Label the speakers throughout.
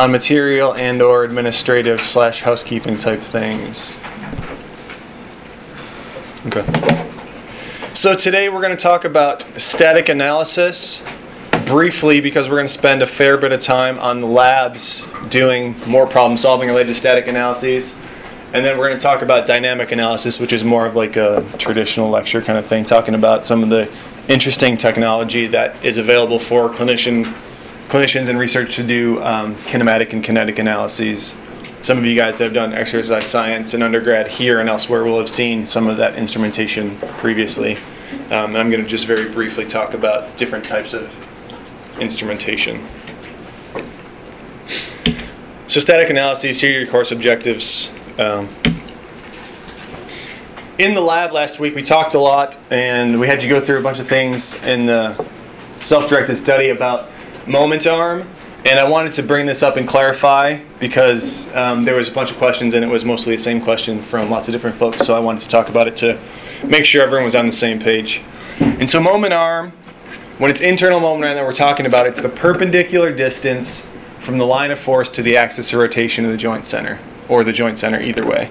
Speaker 1: on material and or administrative slash housekeeping type things. Okay. So today we're going to talk about static analysis briefly because we're going to spend a fair bit of time on labs doing more problem solving related to static analyses. And then we're going to talk about dynamic analysis, which is more of like a traditional lecture kind of thing, talking about some of the interesting technology that is available for clinician clinicians and research to do um, kinematic and kinetic analyses. Some of you guys that have done exercise science in undergrad here and elsewhere will have seen some of that instrumentation previously. Um, and I'm going to just very briefly talk about different types of instrumentation. So static analyses, here are your course objectives. Um, in the lab last week, we talked a lot, and we had you go through a bunch of things in the self-directed study about moment arm. And I wanted to bring this up and clarify because um, there was a bunch of questions, and it was mostly the same question from lots of different folks. So I wanted to talk about it to make sure everyone was on the same page. And so moment arm, when it's internal moment arm that we're talking about, it's the perpendicular distance from the line of force to the axis of rotation of the joint center or the joint center either way.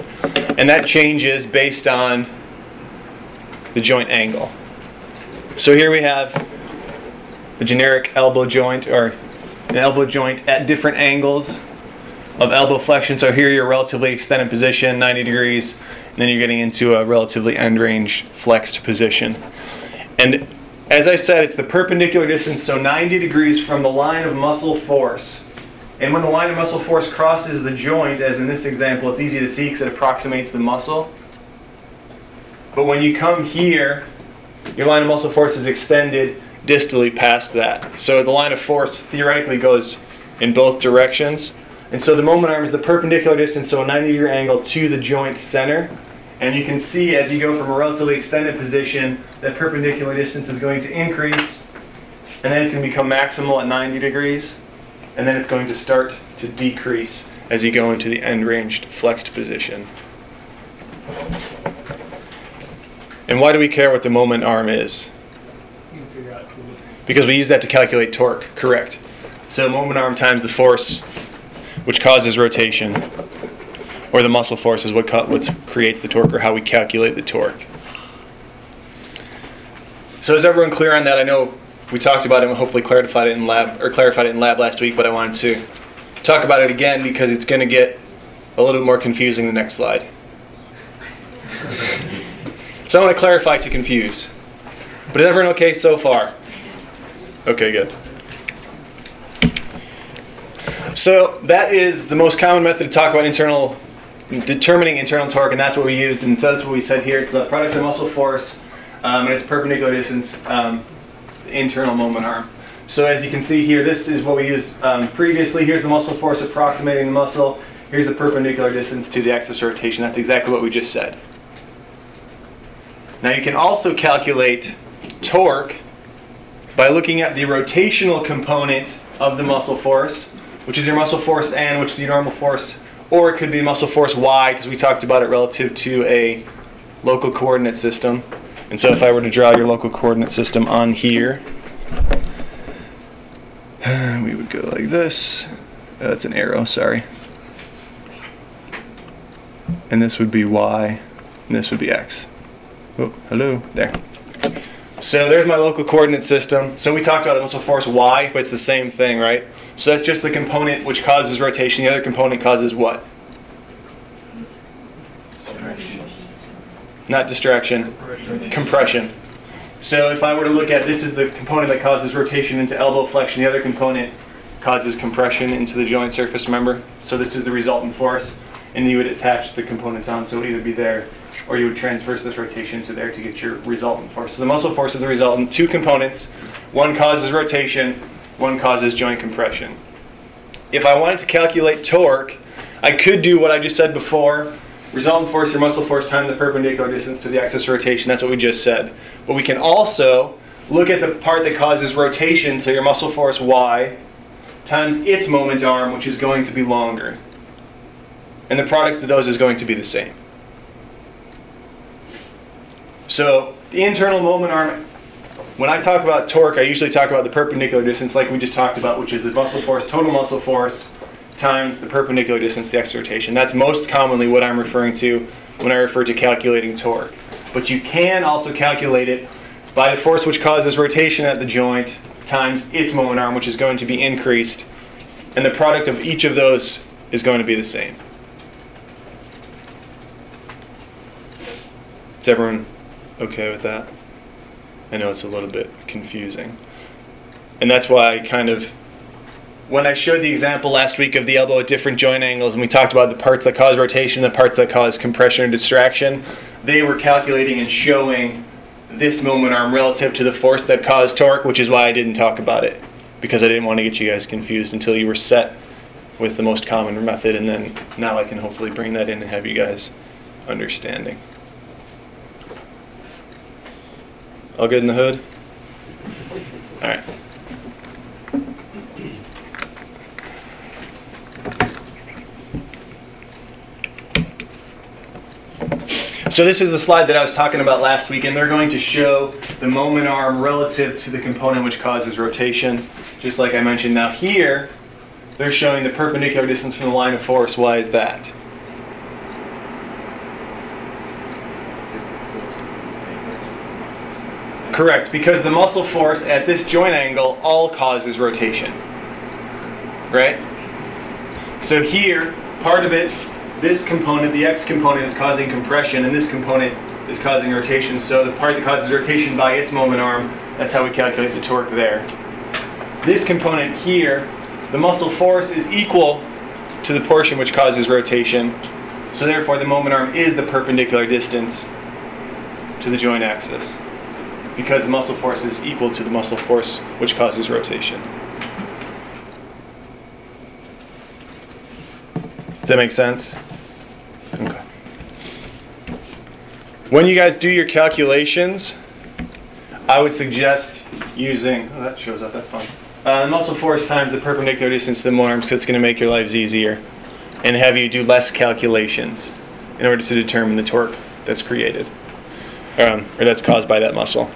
Speaker 1: And that changes based on the joint angle. So here we have a generic elbow joint or an elbow joint at different angles of elbow flexion. So here you're relatively extended position, 90 degrees, and then you're getting into a relatively end range flexed position. And as I said, it's the perpendicular distance, so 90 degrees from the line of muscle force and when the line of muscle force crosses the joint, as in this example, it's easy to see because it approximates the muscle. But when you come here, your line of muscle force is extended distally past that. So the line of force theoretically goes in both directions. And so the moment arm is the perpendicular distance, so a 90 degree angle to the joint center. And you can see as you go from a relatively extended position, that perpendicular distance is going to increase. And then it's going to become maximal at 90 degrees and then it's going to start to decrease as you go into the end ranged flexed position. And why do we care what the moment arm is? Because we use that to calculate torque, correct. So moment arm times the force which causes rotation, or the muscle force is what, co- what creates the torque, or how we calculate the torque. So is everyone clear on that? I know we talked about it and hopefully clarified it in lab or clarified it in lab last week, but I wanted to talk about it again because it's going to get a little bit more confusing the next slide. so I want to clarify to confuse. But is everyone okay so far? Okay, good. So that is the most common method to talk about internal determining internal torque, and that's what we use. And so that's what we said here. It's the product of muscle force, um, and its perpendicular distance um, internal moment arm. So as you can see here, this is what we used um, previously. Here's the muscle force approximating the muscle. Here's the perpendicular distance to the axis of rotation. That's exactly what we just said. Now you can also calculate torque by looking at the rotational component of the muscle force, which is your muscle force N, which is your normal force, or it could be muscle force Y, because we talked about it relative to a local coordinate system. And so if I were to draw your local coordinate system on here, we would go like this. Uh, that's an arrow, sorry. And this would be y, and this would be x. Oh, hello, there. So there's my local coordinate system. So we talked about muscle force y, but it's the same thing, right? So that's just the component which causes rotation. The other component causes what? Distraction. Not distraction compression. So if I were to look at this is the component that causes rotation into elbow flexion, the other component causes compression into the joint surface, remember? So this is the resultant force, and you would attach the components on, so it would either be there, or you would transverse this rotation to there to get your resultant force. So the muscle force is the resultant, two components. One causes rotation, one causes joint compression. If I wanted to calculate torque, I could do what I just said before, Resultant force, your muscle force times the perpendicular distance to the axis of rotation. That's what we just said. But we can also look at the part that causes rotation, so your muscle force y, times its moment arm, which is going to be longer. And the product of those is going to be the same. So the internal moment arm, when I talk about torque, I usually talk about the perpendicular distance like we just talked about, which is the muscle force, total muscle force, times the perpendicular distance the of rotation. That's most commonly what I'm referring to when I refer to calculating torque. But you can also calculate it by the force which causes rotation at the joint times its moment arm, which is going to be increased. And the product of each of those is going to be the same. Is everyone okay with that? I know it's a little bit confusing. And that's why I kind of, when I showed the example last week of the elbow at different joint angles, and we talked about the parts that cause rotation, the parts that cause compression or distraction, they were calculating and showing this moment arm relative to the force that caused torque, which is why I didn't talk about it, because I didn't want to get you guys confused until you were set with the most common method, and then now I can hopefully bring that in and have you guys understanding. All good in the hood? All right. So this is the slide that I was talking about last week, and they're going to show the moment arm relative to the component which causes rotation, just like I mentioned. Now here, they're showing the perpendicular distance from the line of force. Why is that? Correct, because the muscle force at this joint angle all causes rotation. Right? So here, part of it this component, the x component, is causing compression, and this component is causing rotation. So the part that causes rotation by its moment arm, that's how we calculate the torque there. This component here, the muscle force is equal to the portion which causes rotation. So therefore the moment arm is the perpendicular distance to the joint axis because the muscle force is equal to the muscle force which causes rotation. Does that make sense? Okay. When you guys do your calculations, I would suggest using, oh, that shows up, that's fine. Uh, muscle force times the perpendicular distance to the arm, so it's going to make your lives easier and have you do less calculations in order to determine the torque that's created um, or that's caused by that muscle.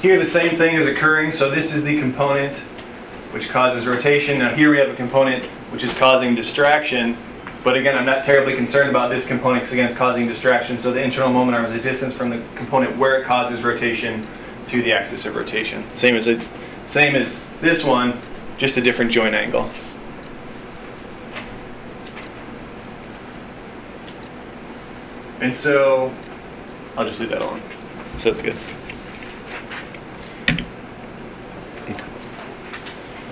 Speaker 1: Here the same thing is occurring, so this is the component which causes rotation. Now here we have a component which is causing distraction, but again I'm not terribly concerned about this component because again it's causing distraction, so the internal moment arm is a distance from the component where it causes rotation to the axis of rotation. Same as it, same as this one, just a different joint angle. And so I'll just leave that alone. So that's good.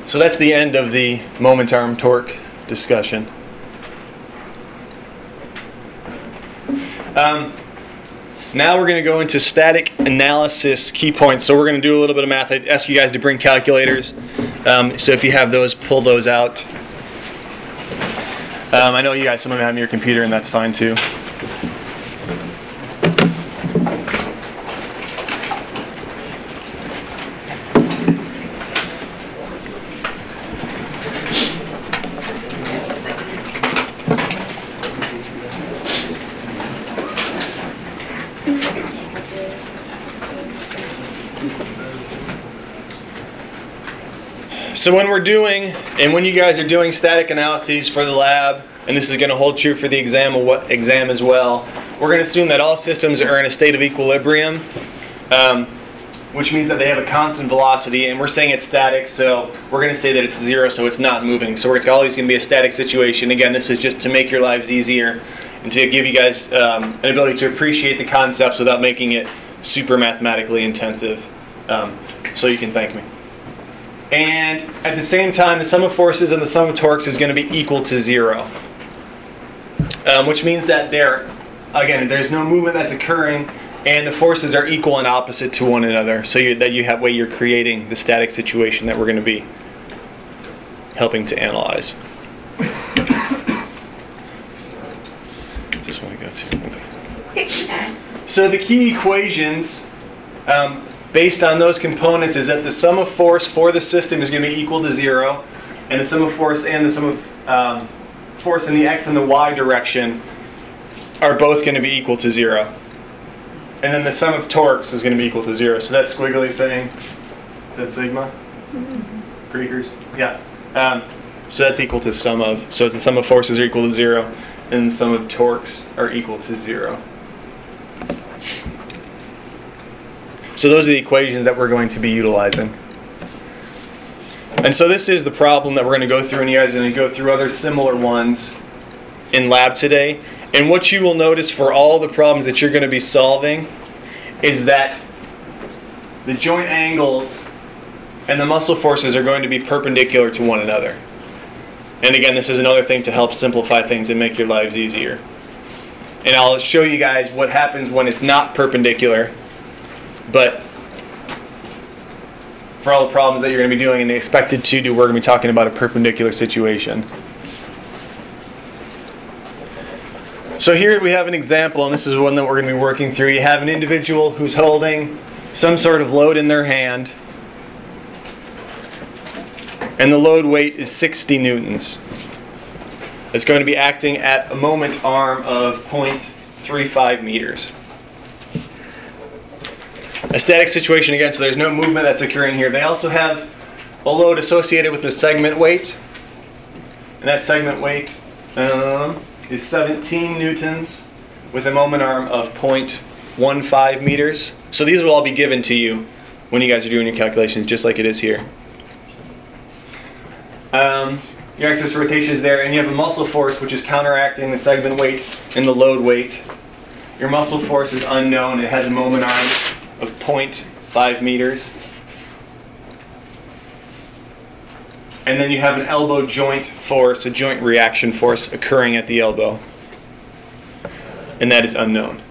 Speaker 1: So that's the end of the moment arm torque discussion. Um, now we're going to go into static analysis key points. So we're going to do a little bit of math. I ask you guys to bring calculators. Um, so if you have those, pull those out. Um, I know you guys, some of them have your computer, and that's fine too. So when we're doing, and when you guys are doing static analyses for the lab, and this is going to hold true for the exam, exam as well, we're going to assume that all systems are in a state of equilibrium, um, which means that they have a constant velocity, and we're saying it's static, so we're going to say that it's zero, so it's not moving. So it's always going to be a static situation. Again, this is just to make your lives easier and to give you guys um, an ability to appreciate the concepts without making it super mathematically intensive. Um, so you can thank me. And at the same time, the sum of forces and the sum of torques is going to be equal to zero. Um, which means that there, again, there's no movement that's occurring, and the forces are equal and opposite to one another. So you, that you have way you're creating the static situation that we're going to be helping to analyze. Is this one we go to? Okay. So the key equations um, based on those components is that the sum of force for the system is going to be equal to zero, and the sum of force and the sum of um, force in the x and the y direction are both going to be equal to zero. And then the sum of torques is going to be equal to zero. So that squiggly thing, is that sigma? Greekers? Yeah. Um, so that's equal to sum of, so it's the sum of forces are equal to zero, and the sum of torques are equal to zero. So those are the equations that we're going to be utilizing. And so this is the problem that we're going to go through, and you guys are going to go through other similar ones in lab today. And what you will notice for all the problems that you're going to be solving is that the joint angles and the muscle forces are going to be perpendicular to one another. And again, this is another thing to help simplify things and make your lives easier. And I'll show you guys what happens when it's not perpendicular. But for all the problems that you're going to be doing and expected to do, we're going to be talking about a perpendicular situation. So here we have an example, and this is one that we're going to be working through. You have an individual who's holding some sort of load in their hand, and the load weight is 60 newtons. It's going to be acting at a moment arm of 0.35 meters. A static situation again, so there's no movement that's occurring here. They also have a load associated with the segment weight, and that segment weight um, is 17 newtons with a moment arm of 0.15 meters. So these will all be given to you when you guys are doing your calculations, just like it is here. Um, your axis of rotation is there, and you have a muscle force which is counteracting the segment weight and the load weight. Your muscle force is unknown. It has a moment arm of 0.5 meters. And then you have an elbow joint force, a joint reaction force occurring at the elbow. And that is unknown.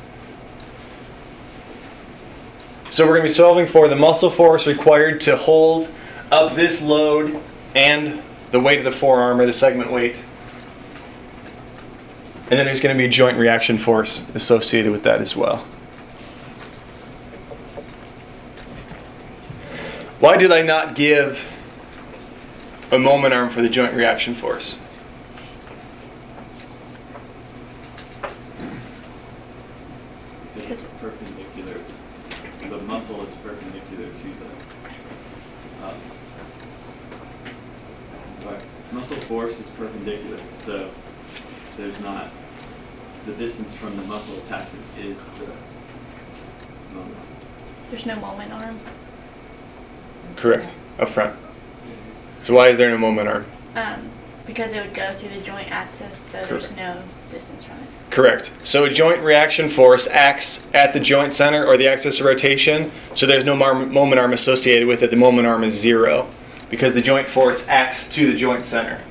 Speaker 1: So we're going to be solving for the muscle force required to hold up this load and the weight of the forearm or the segment weight. And then there's going to be a joint reaction force associated with that as well. Why did I not give a moment arm for the joint reaction force?
Speaker 2: Because it's perpendicular, the muscle is perpendicular to the, uh, sorry, muscle force is perpendicular, so there's not, the distance from the muscle attachment is the moment.
Speaker 3: There's no moment arm.
Speaker 1: Correct. Up front. So why is there no moment arm?
Speaker 3: Um, because it would go through the joint axis, so
Speaker 1: Correct.
Speaker 3: there's no distance from it.
Speaker 1: Correct. So a joint reaction force acts at the joint center or the axis of rotation. So there's no mar- moment arm associated with it. The moment arm is zero because the joint force acts to the joint center.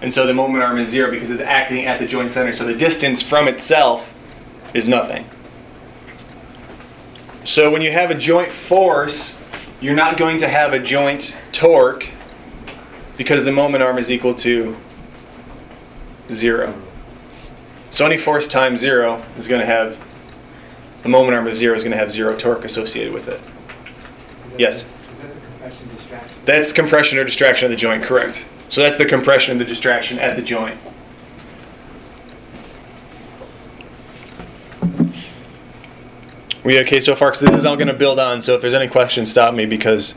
Speaker 1: And so the moment arm is zero because it's acting at the joint center. So the distance from itself is nothing. So when you have a joint force, you're not going to have a joint torque because the moment arm is equal to zero. So any force times zero is going to have the moment arm of zero is going to have zero torque associated with it. Yes.
Speaker 4: Is that the compression distraction?
Speaker 1: That's compression or distraction of the joint, correct. So that's the compression and the distraction at the joint. We okay so far? Because this is all going to build on. So if there's any questions, stop me because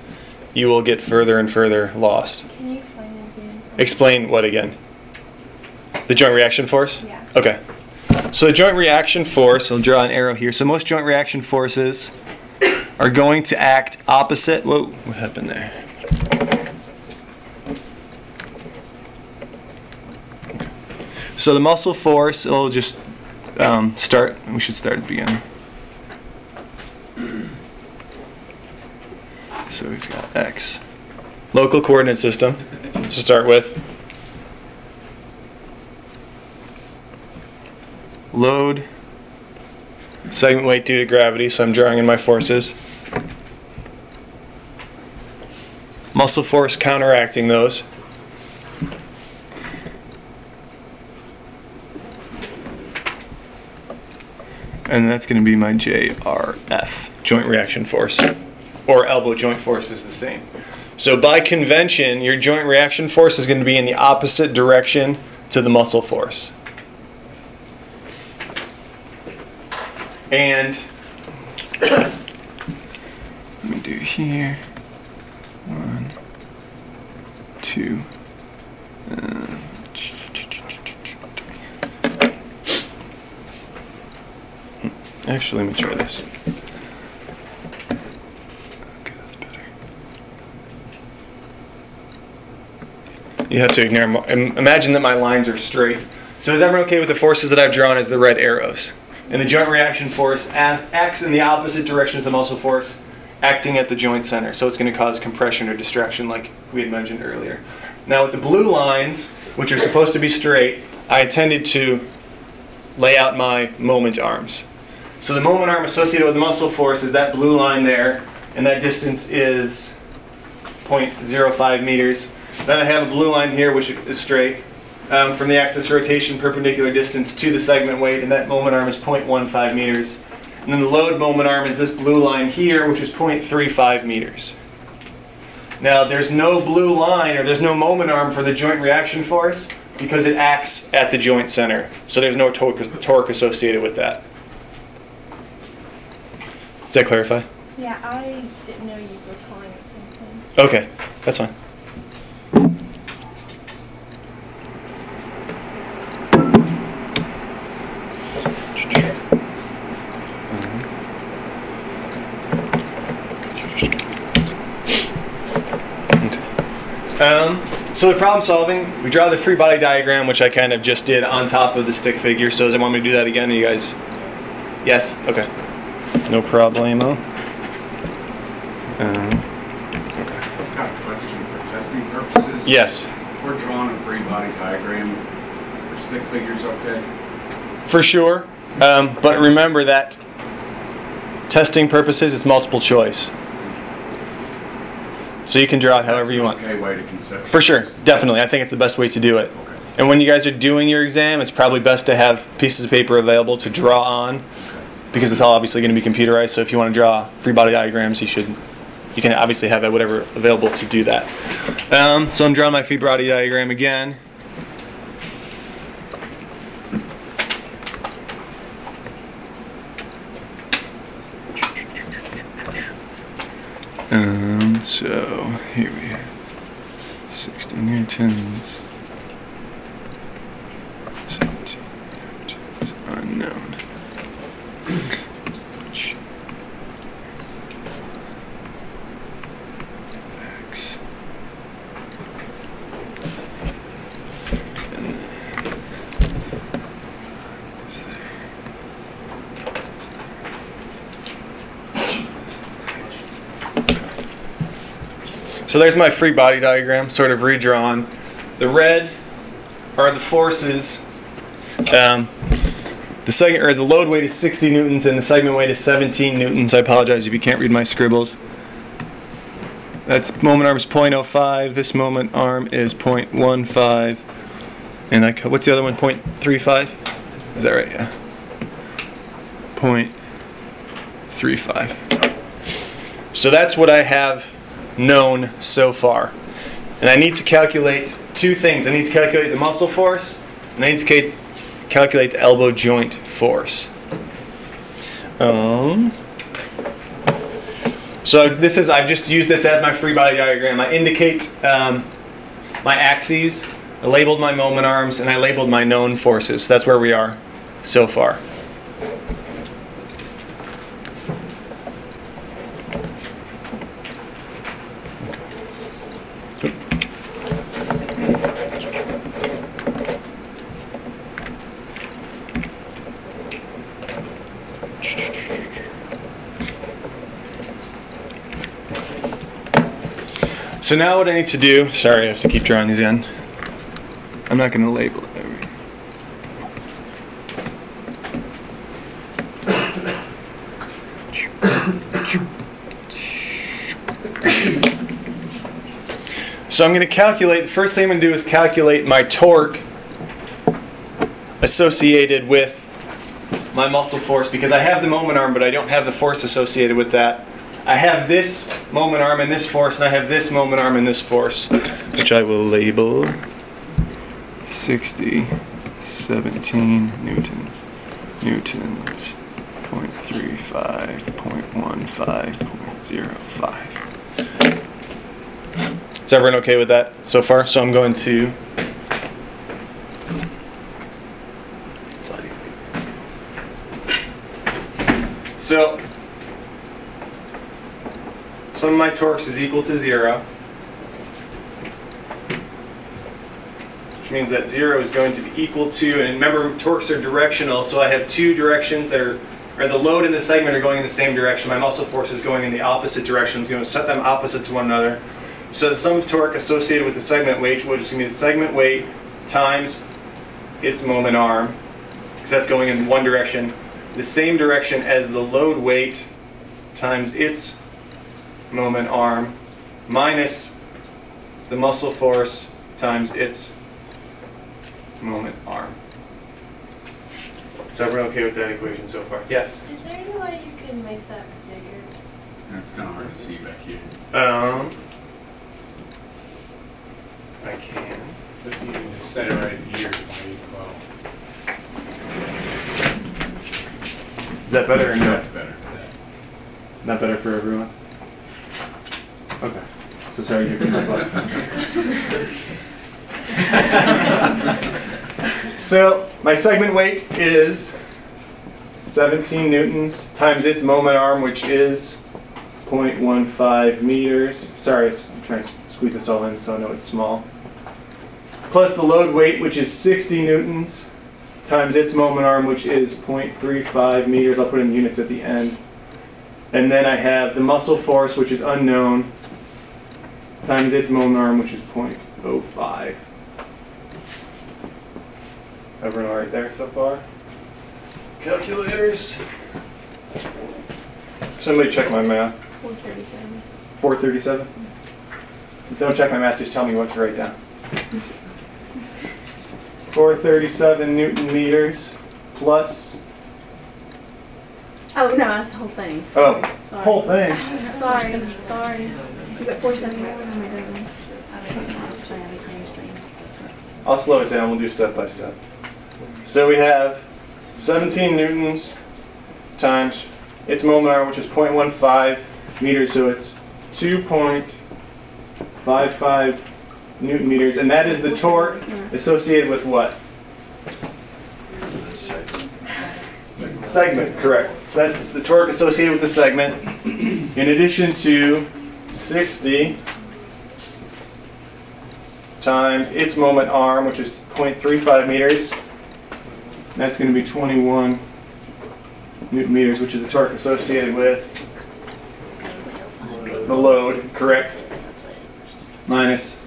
Speaker 1: you will get further and further lost.
Speaker 3: Can you explain it again?
Speaker 1: Explain what again? The joint reaction force?
Speaker 3: Yeah.
Speaker 1: Okay. So the joint reaction force, I'll draw an arrow here. So most joint reaction forces are going to act opposite. Whoa, what happened there? So the muscle force, it'll just um, start, we should start at the beginning. So we've got X. Local coordinate system to start with. Load, segment weight due to gravity, so I'm drawing in my forces. Muscle force counteracting those. And that's going to be my JRF, joint reaction force. Or elbow joint force is the same. So by convention, your joint reaction force is going to be in the opposite direction to the muscle force. And let me do here. One, two. uh, Actually, let me try this. Okay, that's better. You have to ignore. im- Imagine that my lines are straight. So is everyone okay with the forces that I've drawn as the red arrows? And the joint reaction force acts in the opposite direction of the muscle force, acting at the joint center. So it's going to cause compression or distraction, like we had mentioned earlier. Now with the blue lines, which are supposed to be straight, I intended to lay out my moment arms. So the moment arm associated with the muscle force is that blue line there, and that distance is 0.05 meters. Then I have a blue line here, which is straight, um, from the axis rotation perpendicular distance to the segment weight, and that moment arm is 0.15 meters. And then the load moment arm is this blue line here, which is 0.35 meters. Now, there's no blue line or there's no moment arm for the joint reaction force because it acts at the joint center. So there's no torque, torque associated with that. Does that clarify?
Speaker 3: Yeah, I didn't know you were calling it something.
Speaker 1: Okay, that's fine. Um, so the problem solving, we draw the free body diagram, which I kind of just did on top of the stick figure. So does anyone want me to do that again? You guys? Yes? Okay. No problemo. Um,
Speaker 5: I've got a question for testing purposes.
Speaker 1: Yes.
Speaker 5: If We're drawing a free body diagram, are stick figures okay?
Speaker 1: For sure. Um, but remember that testing purposes is multiple choice. So you can draw it however
Speaker 5: That's
Speaker 1: you
Speaker 5: an
Speaker 1: want.
Speaker 5: Okay way to conceptualize.
Speaker 1: For sure, definitely. I think it's the best way to do it.
Speaker 5: Okay.
Speaker 1: And when you guys are doing your exam, it's probably best to have pieces of paper available to draw on because it's all obviously going to be computerized. So if you want to draw free body diagrams, you should you can obviously have that whatever available to do that. Um, so I'm drawing my free body diagram again. Um, so here we have 60 newtons. 17 newtons unknown. X. And So there's my free body diagram, sort of redrawn. The red are the forces. Um, the second or the load weight is 60 newtons and the segment weight is 17 newtons. I apologize if you can't read my scribbles. That's moment arm is 0.05. This moment arm is 0.15. And I, what's the other one? 0.35. Is that right? Yeah. 0.35. So that's what I have known so far. And I need to calculate two things. I need to calculate the muscle force, and I need to ca- calculate the elbow joint force. Um, so this is, I've just used this as my free body diagram. I indicate um, my axes, I labeled my moment arms, and I labeled my known forces. That's where we are so far. So now what I need to do, sorry, I have to keep drawing these in. I'm not going to label it. So I'm going to calculate, the first thing I'm going to do is calculate my torque associated with my muscle force because I have the moment arm, but I don't have the force associated with that. I have this moment arm and this force, and I have this moment arm and this force, which I will label 60, 17 newtons, newtons, point three five, point one five, point zero five. Is everyone okay with that so far? So I'm going to. So, sum of my torques is equal to zero. Which means that zero is going to be equal to, and remember torques are directional, so I have two directions that are, or the load and the segment are going in the same direction. My muscle force is going in the opposite direction. It's going to set them opposite to one another. So the sum of torque associated with the segment weight, which is going to be the segment weight times its moment arm, because that's going in one direction, the same direction as the load weight times its moment arm minus the muscle force times its moment arm. So everyone okay with that equation so far? Yes.
Speaker 3: Is there any way you can make that bigger?
Speaker 5: That's kind of hard to see back here.
Speaker 1: Um, I can.
Speaker 6: But you can just set it right here, might well.
Speaker 1: Is that better or no?
Speaker 5: That's better.
Speaker 1: Not better for everyone? Okay. So sorry, you're my butt. so my segment weight is 17 newtons times its moment arm, which is 0.15 meters. Sorry, I'm trying to squeeze this all in so I know it's small. Plus the load weight, which is 60 newtons times its moment arm, which is 0.35 meters. I'll put in units at the end. And then I have the muscle force, which is unknown, times its moment arm, which is 0.05. Everyone all right there so far? Calculators. Somebody check my math.
Speaker 3: Four thirty-seven.
Speaker 1: 437? Don't check my math, just tell me what to write down. 437 newton meters plus,
Speaker 7: Oh, no, that's the whole thing.
Speaker 1: oh,
Speaker 7: Sorry.
Speaker 1: whole thing.
Speaker 7: Sorry, sorry.
Speaker 1: I'll slow it down, we'll do step by step. So we have 17 newtons times its moment arm, which is 0.15 meters, so it's 2.55 newton meters, and that is the torque associated with what? Segment, correct. So that's the torque associated with the segment, in addition to 60 times its moment arm, which is 0.35 meters. That's going to be 21 newton meters, which is the torque associated with the load, correct? Minus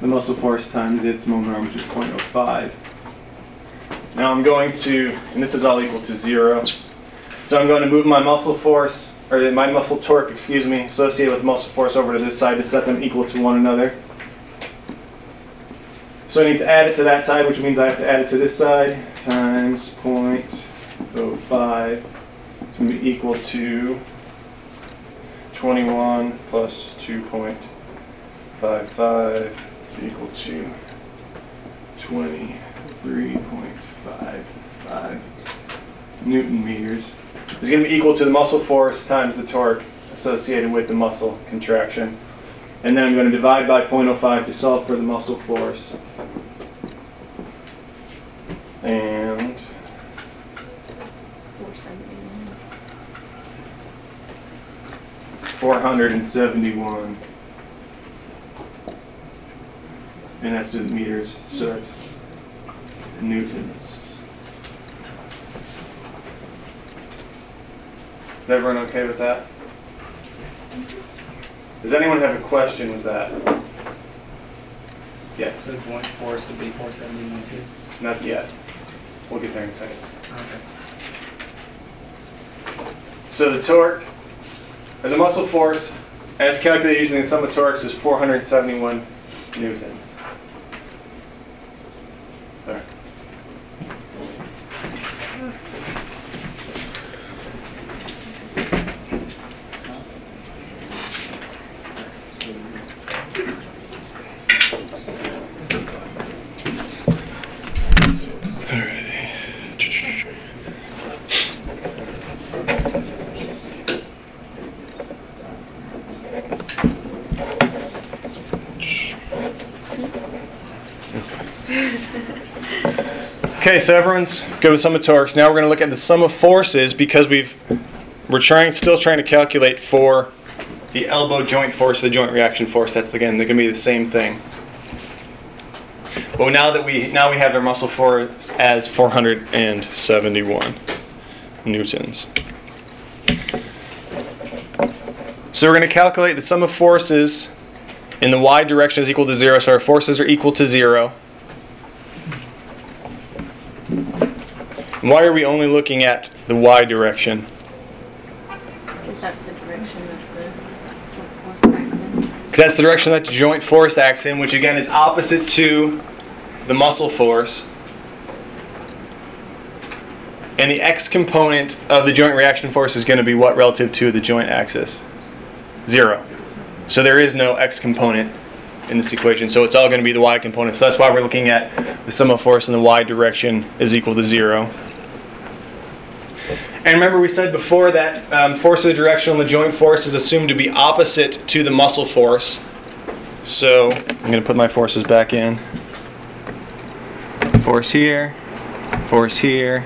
Speaker 1: the muscle force times its moment arm, which is 0.05. Now I'm going to, and this is all equal to zero. So I'm going to move my muscle force, or my muscle torque, excuse me, associated with muscle force over to this side to set them equal to one another. So I need to add it to that side, which means I have to add it to this side, times 0.05. It's going to be equal to 21 plus 2.55 is equal to 23.55 newton meters. It's going to be equal to the muscle force times the torque associated with the muscle contraction. And then I'm going to divide by 0.05 to solve for the muscle force. And
Speaker 7: Four seventy-one.
Speaker 1: 471. And that's in meters, so that's newtons. Is everyone okay with that? Does anyone have a question with that? Yes,
Speaker 4: So joint force would be four seventy-one too?
Speaker 1: not yet. We'll get there in a second.
Speaker 4: Okay.
Speaker 1: So the torque, or the muscle force, as calculated using the sum of torques, is 471 newtons. There. Okay, so everyone's good with sum of torques. Now we're going to look at the sum of forces because we've we're trying still trying to calculate for the elbow joint force, the joint reaction force. That's again they're going to be the same thing. Well, now that we now we have our muscle force as 471 newtons. So we're going to calculate the sum of forces in the y direction is equal to zero. So our forces are equal to zero. Why are we only looking at the y direction?
Speaker 7: Because that's the direction of the joint force acts in.
Speaker 1: 'Cause that's the direction that the joint force acts in, which again is opposite to the muscle force. And the x component of the joint reaction force is going to be what relative to the joint axis? Zero. So there is no x component in this equation. So it's all going to be the y component. So that's why we're looking at the sum of force in the y direction is equal to zero. And remember, we said before that um, force of the direction on the joint force is assumed to be opposite to the muscle force. So I'm going to put my forces back in. Force here, force here,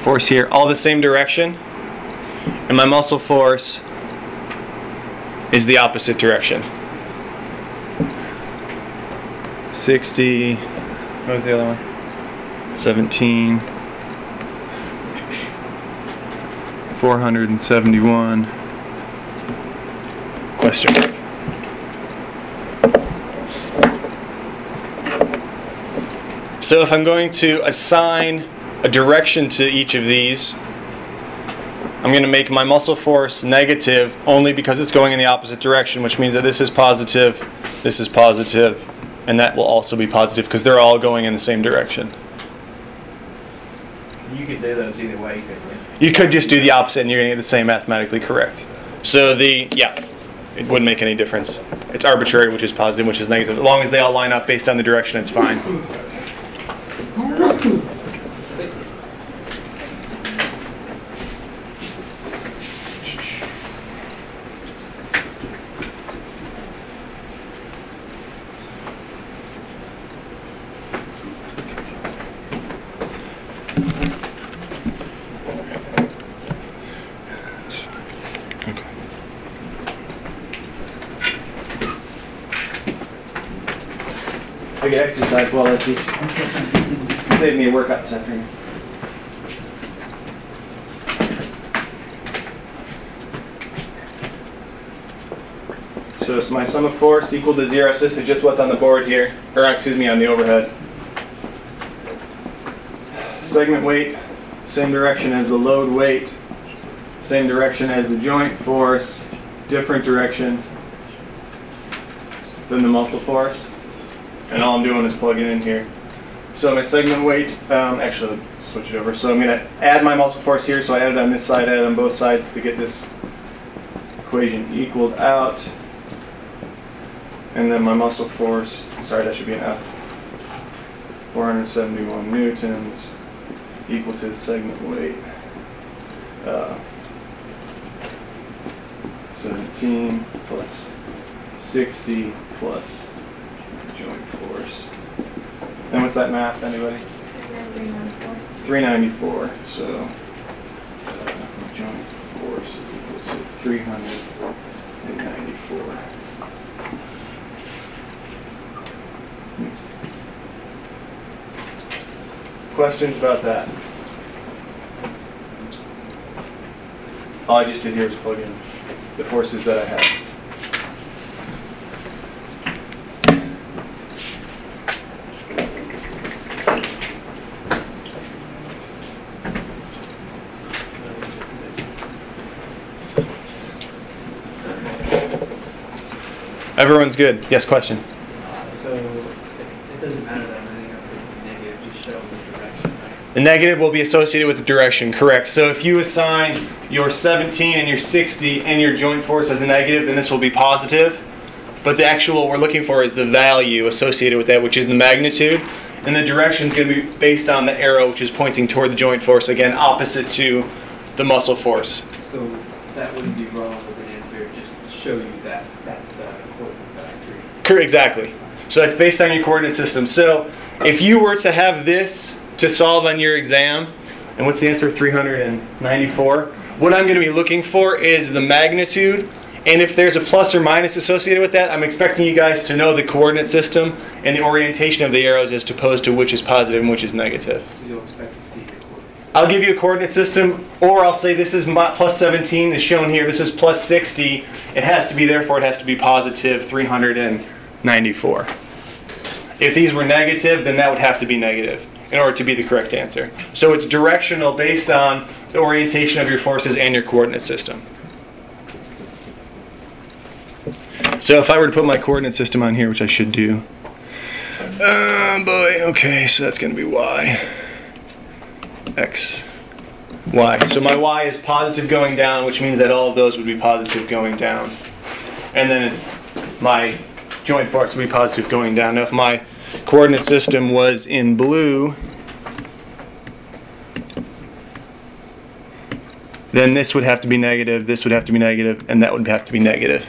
Speaker 1: force here, all the same direction. And my muscle force is the opposite direction. 60, what was the other one? 17. 471 question mark. So if I'm going to assign a direction to each of these, I'm going to make my muscle force negative only because it's going in the opposite direction, which means that this is positive, this is positive, and that will also be positive because they're all going in the same direction.
Speaker 4: You could do those either way, You couldn't you?
Speaker 1: You could just do the opposite and you're going to get the same mathematically correct. So the, yeah, it wouldn't make any difference. It's arbitrary, which is positive, which is negative. As long as they all line up based on the direction, it's fine. I teach. Save me a workout this afternoon. So it's my sum of force equal to zero. So this is just what's on the board here, or excuse me, on the overhead. Segment weight, same direction as the load weight, same direction as the joint force, different direction than the muscle force. And all I'm doing is plugging in here. So my segment weight, um, actually, switch it over. So I'm to add my muscle force here. So I added on this side, added on both sides to get this equation equaled out. And then my muscle force, sorry, that should be an F. 471 newtons equal to the segment weight. Uh, 17 plus 60 plus. And what's that math, anybody? 394. 394. So uh, joint force is equal to 394. Questions about that? All I just did here was plug in the forces that I have. Everyone's good. Yes, question.
Speaker 4: So it doesn't matter that I'm ending up with negative, just show the direction.
Speaker 1: The negative will be associated with the direction, correct. So if you assign your 17 and your 60 and your joint force as a negative, then this will be positive. But the actual we're looking for is the value associated with that, which is the magnitude. And the direction is going to be based on the arrow, which is pointing toward the joint force, again, opposite to the muscle force.
Speaker 4: So that wouldn't be wrong with an answer, just to show you that that's the coordinates that I drew.
Speaker 1: Cor- Exactly. So that's based on your coordinate system. So if you were to have this to solve on your exam. And what's the answer? 394. What I'm going to be looking for is the magnitude. And if there's a plus or minus associated with that, I'm expecting you guys to know the coordinate system and the orientation of the arrows as opposed to which is positive and which is negative.
Speaker 4: So you'll expect to see the coordinates.
Speaker 1: I'll give you a coordinate system, or I'll say this is plus 17 is shown here. This is plus 60. It has to be, therefore, it has to be positive 394. If these were negative, then that would have to be negative in order to be the correct answer. So it's directional based on the orientation of your forces and your coordinate system. So if I were to put my coordinate system on here, which I should do. Oh boy, okay, so that's going to be y x, y. So my y is positive going down, which means that all of those would be positive going down. And then my joint force would be positive going down. Now if my coordinate system was in blue, then this would have to be negative, this would have to be negative, and that would have to be negative.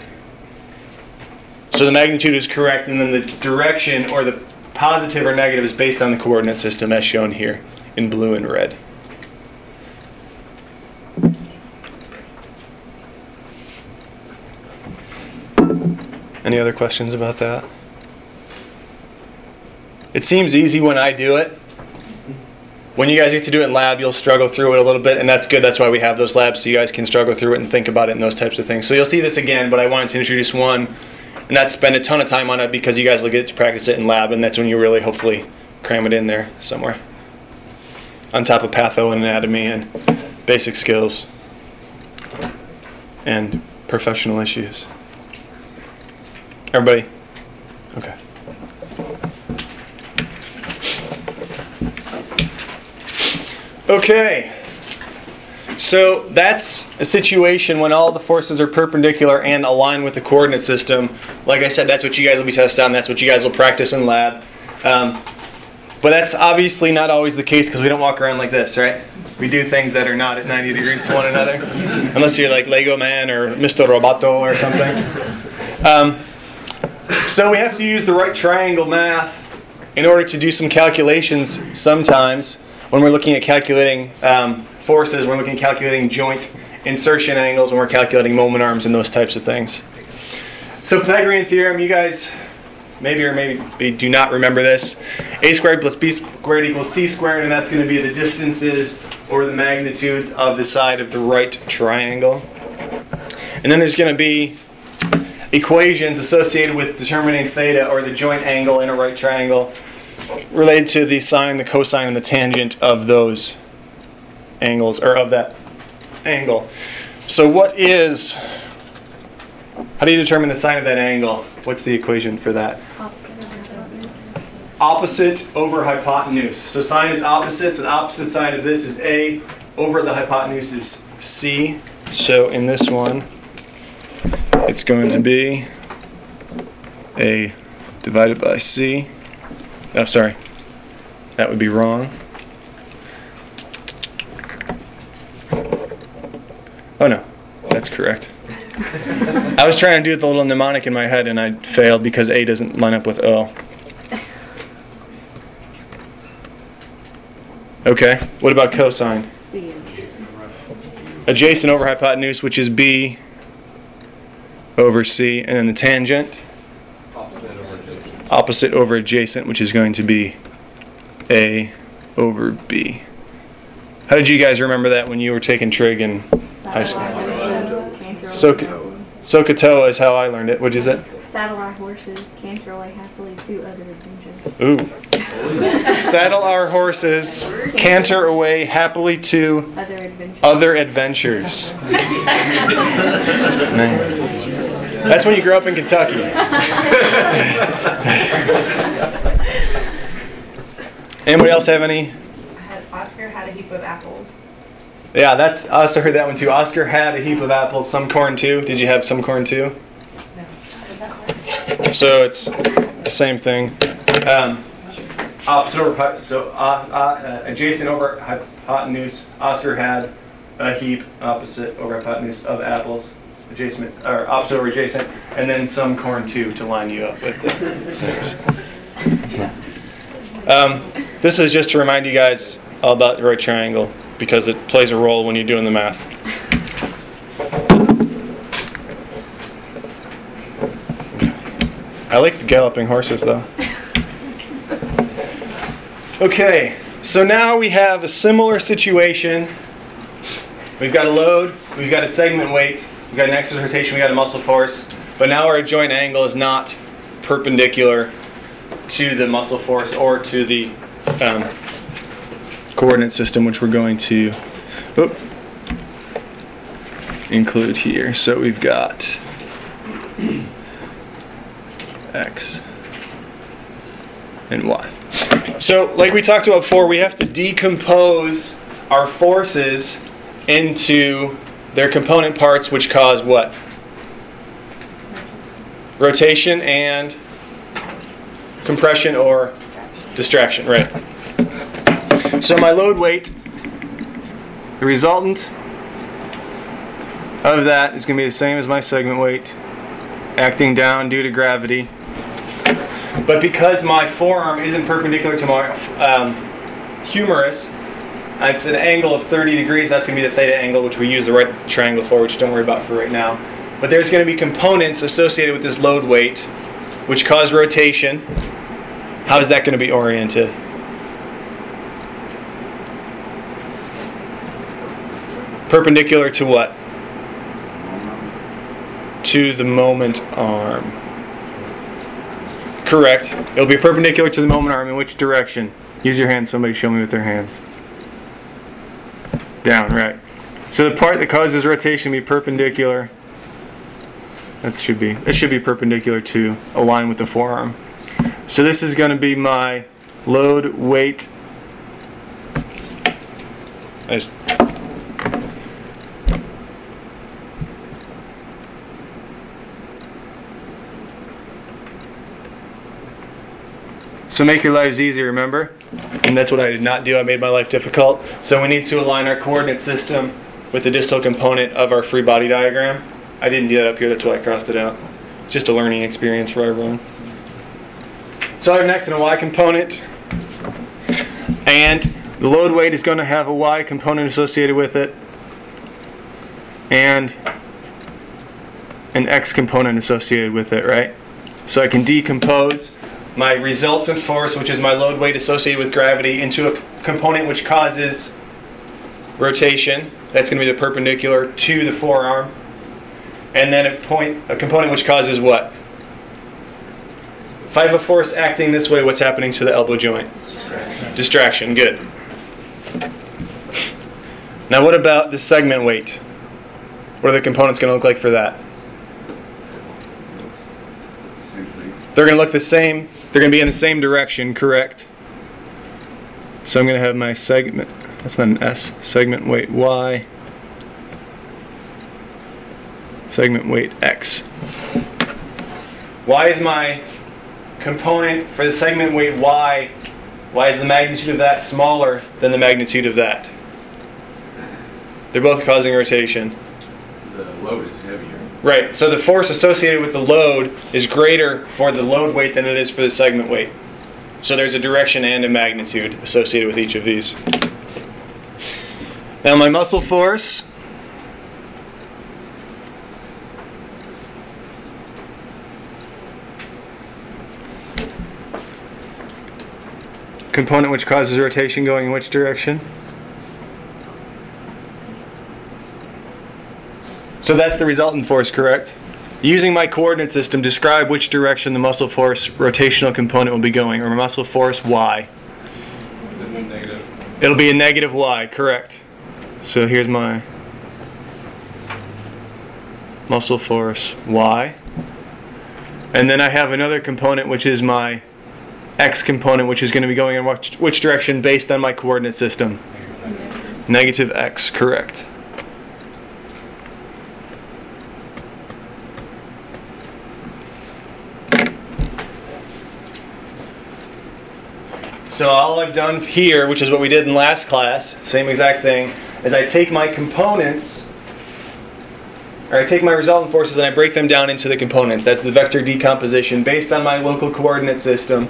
Speaker 1: So the magnitude is correct, and then the direction or the positive or negative is based on the coordinate system as shown here in blue and red. Any other questions about that? It seems easy when I do it. When you guys get to do it in lab, you'll struggle through it a little bit, and that's good. That's why we have those labs, so you guys can struggle through it and think about it and those types of things. So you'll see this again, but I wanted to introduce one and not spend a ton of time on it because you guys will get to practice it in lab, and that's when you really hopefully cram it in there somewhere. On top of patho and anatomy and basic skills and professional issues. Everybody? Okay. Okay. So that's a situation when all the forces are perpendicular and align with the coordinate system. Like I said, that's what you guys will be tested on. That's what you guys will practice in lab. Um, but that's obviously not always the case because we don't walk around like this, right? We do things that are not at 90 degrees to one another, unless you're like Lego Man or Mr. Roboto or something. Um, so we have to use the right triangle math in order to do some calculations sometimes when we're looking at calculating um, forces, when we're looking at calculating joint insertion angles, when we're calculating moment arms and those types of things. So Pythagorean theorem, you guys maybe or maybe do not remember this. A squared plus B squared equals C squared, and that's going to be the distances or the magnitudes of the side of the right triangle. And then there's going to be equations associated with determining theta or the joint angle in a right triangle related to the sine, the cosine, and the tangent of those angles, or of that angle. So what is, how do you determine the sine of that angle? What's the equation for that?
Speaker 7: Opposite
Speaker 1: over hypotenuse. So sine is opposite, so the opposite side of this is A, over the hypotenuse is C. So in this one, it's going to be A divided by C. Oh, sorry. That would be wrong. Oh no, that's correct. I was trying to do the little mnemonic in my head and I failed because A doesn't line up with O. Okay, what about cosine? Adjacent over hypotenuse, which is B over C, and then the tangent, opposite over adjacent, which is going to be A over B. How did you guys remember that when you were taking trig in high school? So, SOHCAHTOA is how I learned it. What'd you say?
Speaker 7: Saddle our horses, canter away happily to other adventures.
Speaker 1: Ooh. Saddle our horses, canter away happily to
Speaker 7: Other adventures.
Speaker 1: other adventures. That's when you grow up in Kentucky. Anybody else have any?
Speaker 8: had Oscar had a heap of apples.
Speaker 1: Yeah, that's I also heard that one too. Oscar had a heap of apples, some corn too. Did you have some corn too?
Speaker 8: No.
Speaker 1: So it's the same thing. Um, opposite over hy- so uh, uh, uh, adjacent over hypotenuse. Oscar had a heap opposite over hypotenuse of apples. Adjacent or opposite over adjacent, and then some corn too to line you up with the. Um, this is just to remind you guys all about the right triangle because it plays a role when you're doing the math. I like the galloping horses though. Okay, so now we have a similar situation. We've got a load, we've got a segment weight, we've got an axis rotation, we've got a muscle force, but now our joint angle is not perpendicular to the muscle force or to the um, coordinate system, which we're going to include here. So we've got x and y. So, like we talked about before, we have to decompose our forces into their component parts, which cause what? Rotation and compression or distraction, right? So my load weight, the resultant of that is going to be the same as my segment weight, acting down due to gravity. But because my forearm isn't perpendicular to my um, humerus, Uh, it's an angle of 30 degrees. That's going to be the theta angle, which we use the right triangle for, which don't worry about for right now. But there's going to be components associated with this load weight, which cause rotation. How is that going to be oriented? Perpendicular to what? To the moment arm. Correct. It'll be perpendicular to the moment arm. In which direction? Use your hands. Somebody show me with their hands. Down, right. So the part that causes rotation be perpendicular. That should be. It should be perpendicular to align with the forearm. So this is going to be my load weight. I just- So make your lives easy, remember? And that's what I did not do. I made my life difficult. So we need to align our coordinate system with the distal component of our free body diagram. I didn't do that up here, that's why I crossed it out. Just a learning experience for everyone. So I have an x and a y component. And the load weight is going to have a y component associated with it. And an x component associated with it, right? So I can decompose my resultant force, which is my load weight associated with gravity, into a component which causes rotation. That's going to be the perpendicular to the forearm. And then a point, a component which causes what? If I have a force acting this way, what's happening to the elbow joint? Distraction. Good. Now, what about the segment weight? What are the components going to look like for that? They're going to look the same. They're going to be in the same direction, correct? So I'm going to have my segment, that's not an S, segment weight Y, segment weight X. Why is my component for the segment weight Y, why is the magnitude of that smaller than the magnitude of that? They're both causing rotation.
Speaker 5: The load is heavier.
Speaker 1: Right. So the force associated with the load is greater for the load weight than it is for the segment weight. So there's a direction and a magnitude associated with each of these. Now my muscle force component which causes rotation going in which direction? So that's the resultant force, correct? Using my coordinate system, describe which direction the muscle force rotational component will be going, or muscle force y. It'll be a negative y, correct. So here's my muscle force y. And then I have another component which is my x component, which is going to be going in which, which direction based on my coordinate system? Negative x, correct. So all I've done here, which is what we did in last class, same exact thing, is I take my components, or I take my resultant forces and I break them down into the components. That's the vector decomposition based on my local coordinate system.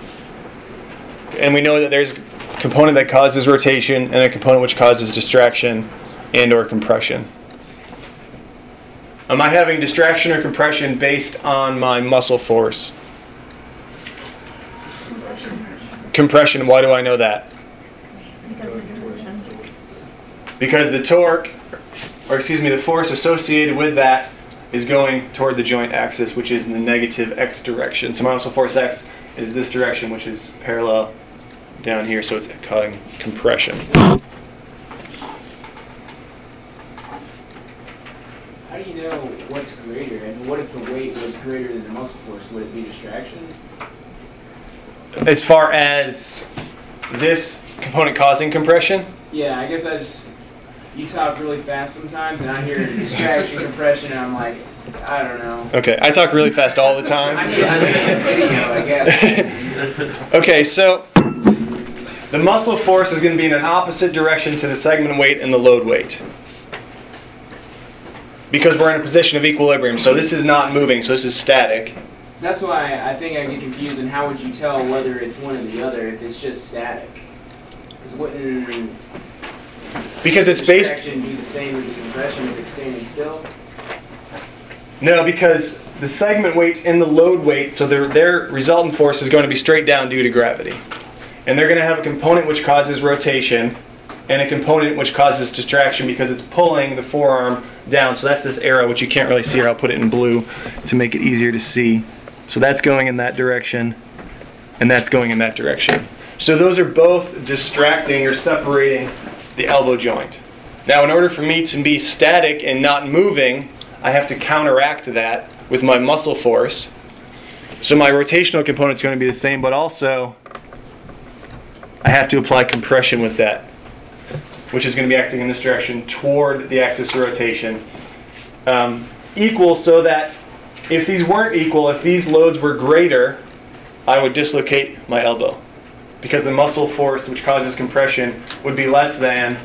Speaker 1: and we know that there's a component that causes rotation and a component which causes distraction and or compression. Am I having distraction or compression based on my muscle force? Compression, why do I know that? Because the torque, or excuse me, the force associated with that is going toward the joint axis, which is in the negative x direction. So my muscle force x is this direction, which is parallel down here, so it's causing compression.
Speaker 4: How do you know what's greater? And what if the weight was greater than the muscle force? Would it be distraction?
Speaker 1: As far as this component causing compression,
Speaker 4: Yeah, I guess I just you talk really fast sometimes, and I hear distraction, compression, and I'm like, I don't know.
Speaker 1: okay, I talk really fast all the
Speaker 4: I
Speaker 1: time.
Speaker 4: need, I need a video, I guess.
Speaker 1: Okay, so the muscle force is going to be in an opposite direction to the segment weight and the load weight. Because we're in a position of equilibrium, so this is not moving, so this is static.
Speaker 4: That's why I think I get confused. And how would you tell whether it's one or the other if it's just static? Because wouldn't
Speaker 1: Because it's based
Speaker 4: distraction be the same as the compression if it's standing still?
Speaker 1: No, because the segment weight and the load weight, so their, their resultant force is going to be straight down due to gravity. And they're going to have a component which causes rotation and a component which causes distraction because it's pulling the forearm down. So that's this arrow, which you can't really see here. I'll put it in blue to make it easier to see. So that's going in that direction, and that's going in that direction. So those are both distracting or separating the elbow joint. Now, in order for me to be static and not moving, I have to counteract that with my muscle force. So my rotational component is going to be the same, but also I have to apply compression with that, which is going to be acting in this direction toward the axis of rotation. Um, equal so that if these weren't equal, if these loads were greater, I would dislocate my elbow because the muscle force which causes compression would be less than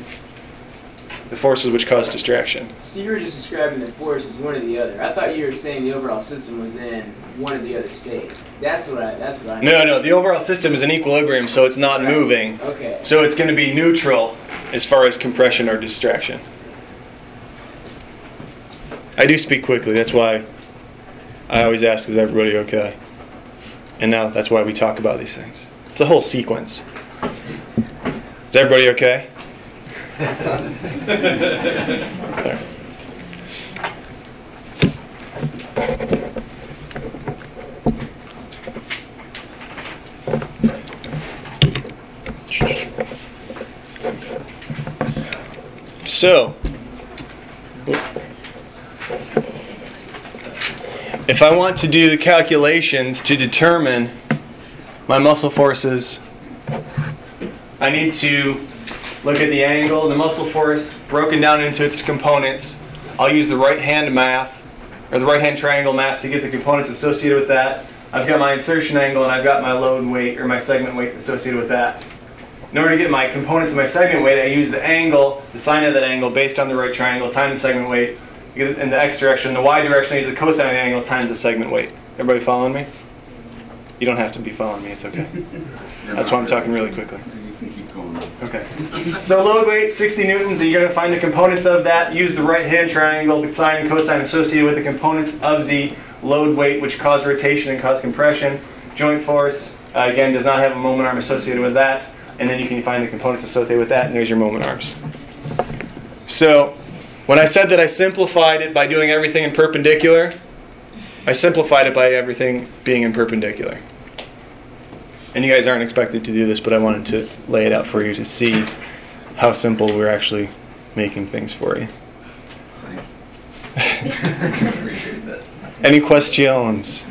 Speaker 1: the forces which cause distraction.
Speaker 4: So you were just describing the force as one or the other. I thought you were saying the overall system was in one or the other state. That's what I. That's what I.
Speaker 1: No, no, the overall system is in equilibrium, so it's not
Speaker 4: Right.
Speaker 1: moving.
Speaker 4: Okay.
Speaker 1: So it's going to be neutral as far as compression or distraction. I do speak quickly, that's why I always ask, is everybody okay? And now that's why we talk about these things. It's a whole sequence. Is everybody okay? So, if I want to do the calculations to determine my muscle forces, I need to look at the angle, the muscle force broken down into its components. I'll use the right hand math, or the right hand triangle math to get the components associated with that. I've got my insertion angle and I've got my load weight, or my segment weight associated with that. In order to get my components of my segment weight, I use the angle, the sine of that angle based on the right triangle times the segment weight. You get it In the x direction, the y direction, I use the cosine of the angle times the segment weight. Everybody following me? You don't have to be following me, it's okay. That's why I'm talking really quickly.
Speaker 5: You can keep going.
Speaker 1: Okay. So load weight, 60 newtons, and you're going to find the components of that. Use the right hand triangle, the sine and cosine associated with the components of the load weight, which cause rotation and cause compression. Joint force, uh, again, does not have a moment arm associated with that. And then you can find the components associated with that, and there's your moment arms. So, when I said that I simplified it by doing everything in perpendicular, I simplified it by everything being in perpendicular. And you guys aren't expected to do this, but I wanted to lay it out for you to see how simple we're actually making things for you. Any questions?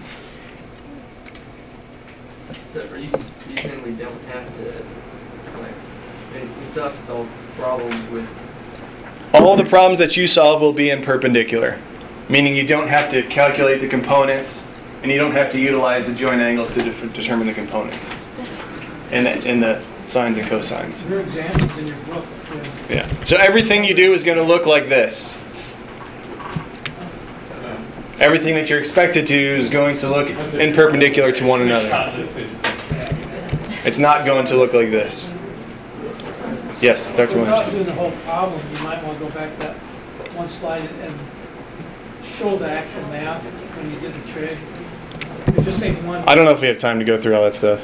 Speaker 9: So are you, saying we don't have to, like, solve problems with,
Speaker 1: All the problems that you solve will be in perpendicular, meaning you don't have to calculate the components and you don't have to utilize the joint angles to def- determine the components and the, and the sines and cosines.
Speaker 10: Your examples in your book, too.
Speaker 1: Yeah. So everything you do is going to look like this. Everything that you're expected to do is going to look in perpendicular to one another. It's not going to look like this. Yes, Dr.
Speaker 10: Without
Speaker 1: Williams.
Speaker 10: doing the whole problem, you might want to go back that one slide and show the actual math when you did the trig. Just take one.
Speaker 1: I don't know if we have time to go through all that stuff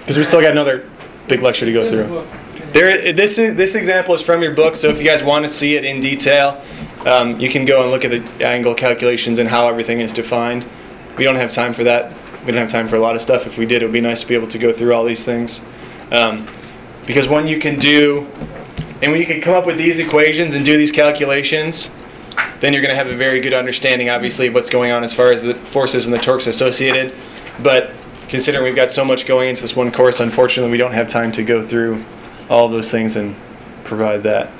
Speaker 1: because we still got another big lecture to go
Speaker 10: It's in the
Speaker 1: through. There, this is this example is from your book, so if you guys want to see it in detail, um, you can go and look at the angle calculations and how everything is defined. We don't have time for that. We don't have time for a lot of stuff. If we did, it would be nice to be able to go through all these things, um, because when you can do, and when you can come up with these equations and do these calculations, then you're going to have a very good understanding, obviously, of what's going on as far as the forces and the torques associated. But considering we've got so much going into this one course, unfortunately, we don't have time to go through all those things and provide that.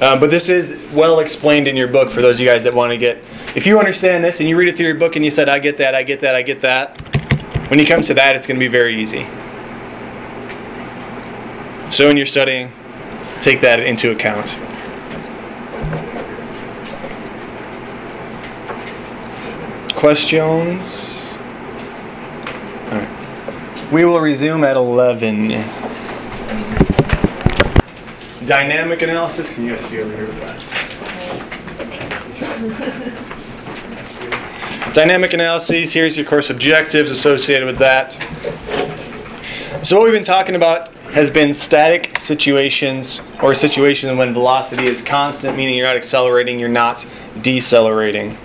Speaker 1: Uh, but this is well explained in your book for those of you guys that want to get. If you understand this and you read it through your book and you said, I get that, I get that, I get that, when you come to that, it's going to be very easy. So when you're studying, take that into account. Questions? Right. We will resume at 11. Dynamic analysis. Can you guys see over here with that? Dynamic analyses. Here's your course objectives associated with that. So what we've been talking about has been static situations or situations when velocity is constant, meaning you're not accelerating, you're not decelerating.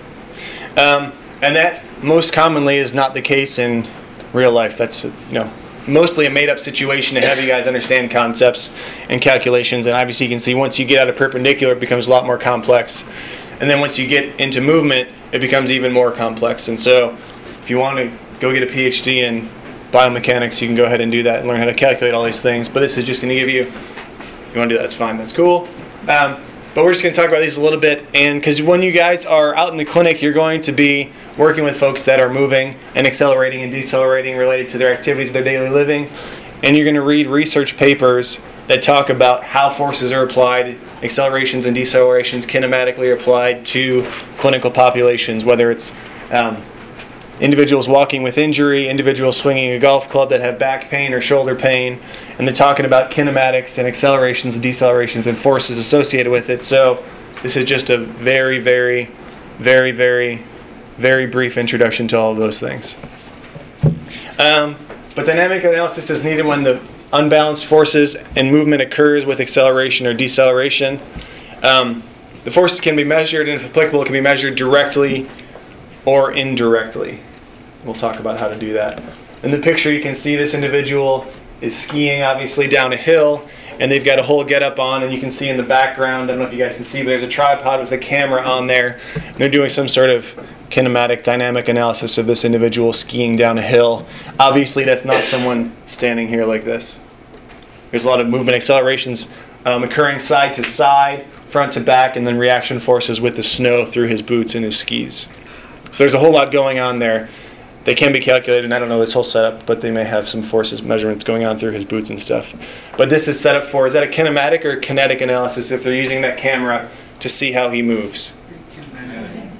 Speaker 1: Um, and that most commonly is not the case in real life. That's you know mostly a made-up situation to have you guys understand concepts and calculations. And obviously, you can see once you get out of perpendicular, it becomes a lot more complex. And then once you get into movement, it becomes even more complex. And so, if you want to go get a PhD in biomechanics, you can go ahead and do that and learn how to calculate all these things. But this is just going to give you. You want to do that, that's fine. That's cool. Um, but we're just going to talk about these a little bit, and because when you guys are out in the clinic, you're going to be working with folks that are moving and accelerating and decelerating related to their activities, their daily living, and you're going to read research papers that talk about how forces are applied, accelerations and decelerations kinematically applied to clinical populations, whether it's um, individuals walking with injury, individuals swinging a golf club that have back pain or shoulder pain, and they're talking about kinematics and accelerations and decelerations and forces associated with it. So, this is just a very, very, very, very, very brief introduction to all of those things. Um, but dynamic analysis is needed when the unbalanced forces and movement occurs with acceleration or deceleration. Um, the forces can be measured, and if applicable, it can be measured directly or indirectly. We'll talk about how to do that. In the picture, you can see this individual is skiing obviously down a hill, and they've got a whole getup on, and you can see in the background, I don't know if you guys can see, but there's a tripod with a camera on there. And they're doing some sort of kinematic dynamic analysis of this individual skiing down a hill. Obviously, that's not someone standing here like this. There's a lot of movement accelerations um, occurring side to side, front to back, and then reaction forces with the snow through his boots and his skis. So there's a whole lot going on there. They can be calculated, and I don't know this whole setup, but they may have some forces measurements going on through his boots and stuff. But this is set up for is that a kinematic or kinetic analysis if they're using that camera to see how he moves?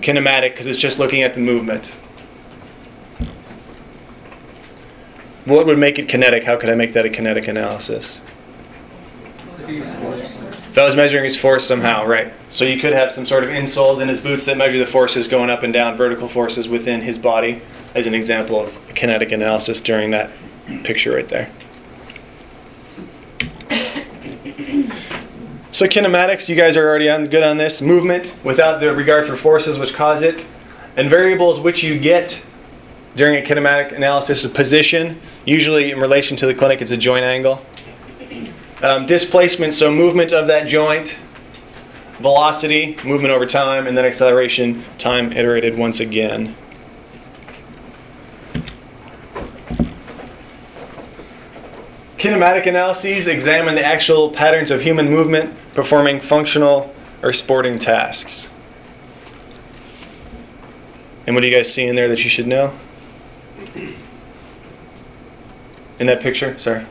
Speaker 1: Kinematic, because it's just looking at the movement. What would make it kinetic? How could I make that a kinetic analysis? If I was measuring his force somehow, right. So you could have some sort of insoles in his boots that measure the forces going up and down, vertical forces within his body, as an example of kinetic analysis during that picture right there. So kinematics, you guys are already on good on this. Movement without the regard for forces which cause it, and variables which you get during a kinematic analysis is position. Usually in relation to the clinic, it's a joint angle. Um, displacement, so movement of that joint, velocity, movement over time, and then acceleration, time iterated once again. Kinematic analyses examine the actual patterns of human movement performing functional or sporting tasks. And what do you guys see in there that you should know? In that picture? Sorry.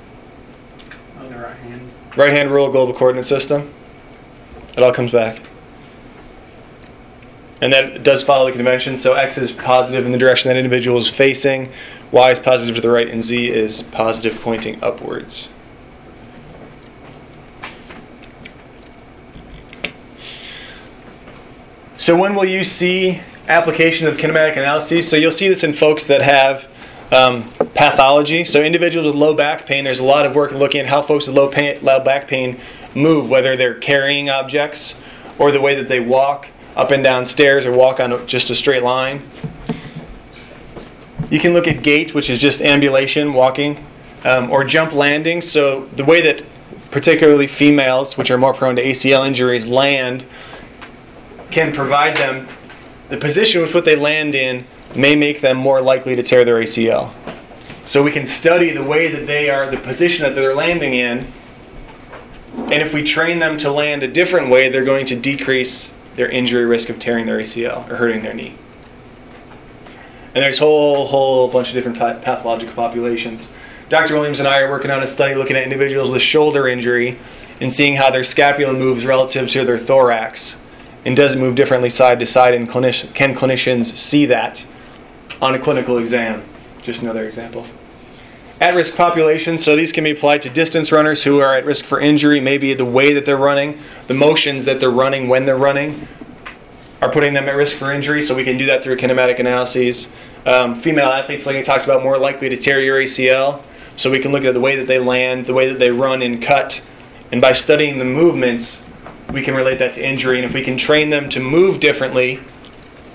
Speaker 10: On the right hand.
Speaker 1: Right hand rule global coordinate system. It all comes back. and that does follow the convention. So x is positive in the direction that individual is facing, y is positive to the right, and z is positive pointing upwards. So when will you see application of kinematic analyses? So you'll see this in folks that have um, pathology. So individuals with low back pain, there's a lot of work looking at how folks with low, pain, low back pain move, whether they're carrying objects or the way that they walk up and down stairs or walk on just a straight line. You can look at gait, which is just ambulation, walking, um, or jump landing. So the way that particularly females, which are more prone to ACL injuries, land can provide them the position which what they land in may make them more likely to tear their ACL. So we can study the way that they are, the position that they're landing in, and if we train them to land a different way, they're going to decrease their injury risk of tearing their ACL or hurting their knee. And there's a whole, whole bunch of different pathological populations. Dr. Williams and I are working on a study looking at individuals with shoulder injury and seeing how their scapula moves relative to their thorax and does it move differently side to side and clinician, can clinicians see that on a clinical exam? Just another example. At risk populations, so these can be applied to distance runners who are at risk for injury. Maybe the way that they're running, the motions that they're running when they're running are putting them at risk for injury, so we can do that through kinematic analyses. Um, female athletes, like I talked about, more likely to tear your ACL, so we can look at the way that they land, the way that they run and cut, and by studying the movements, we can relate that to injury. And if we can train them to move differently,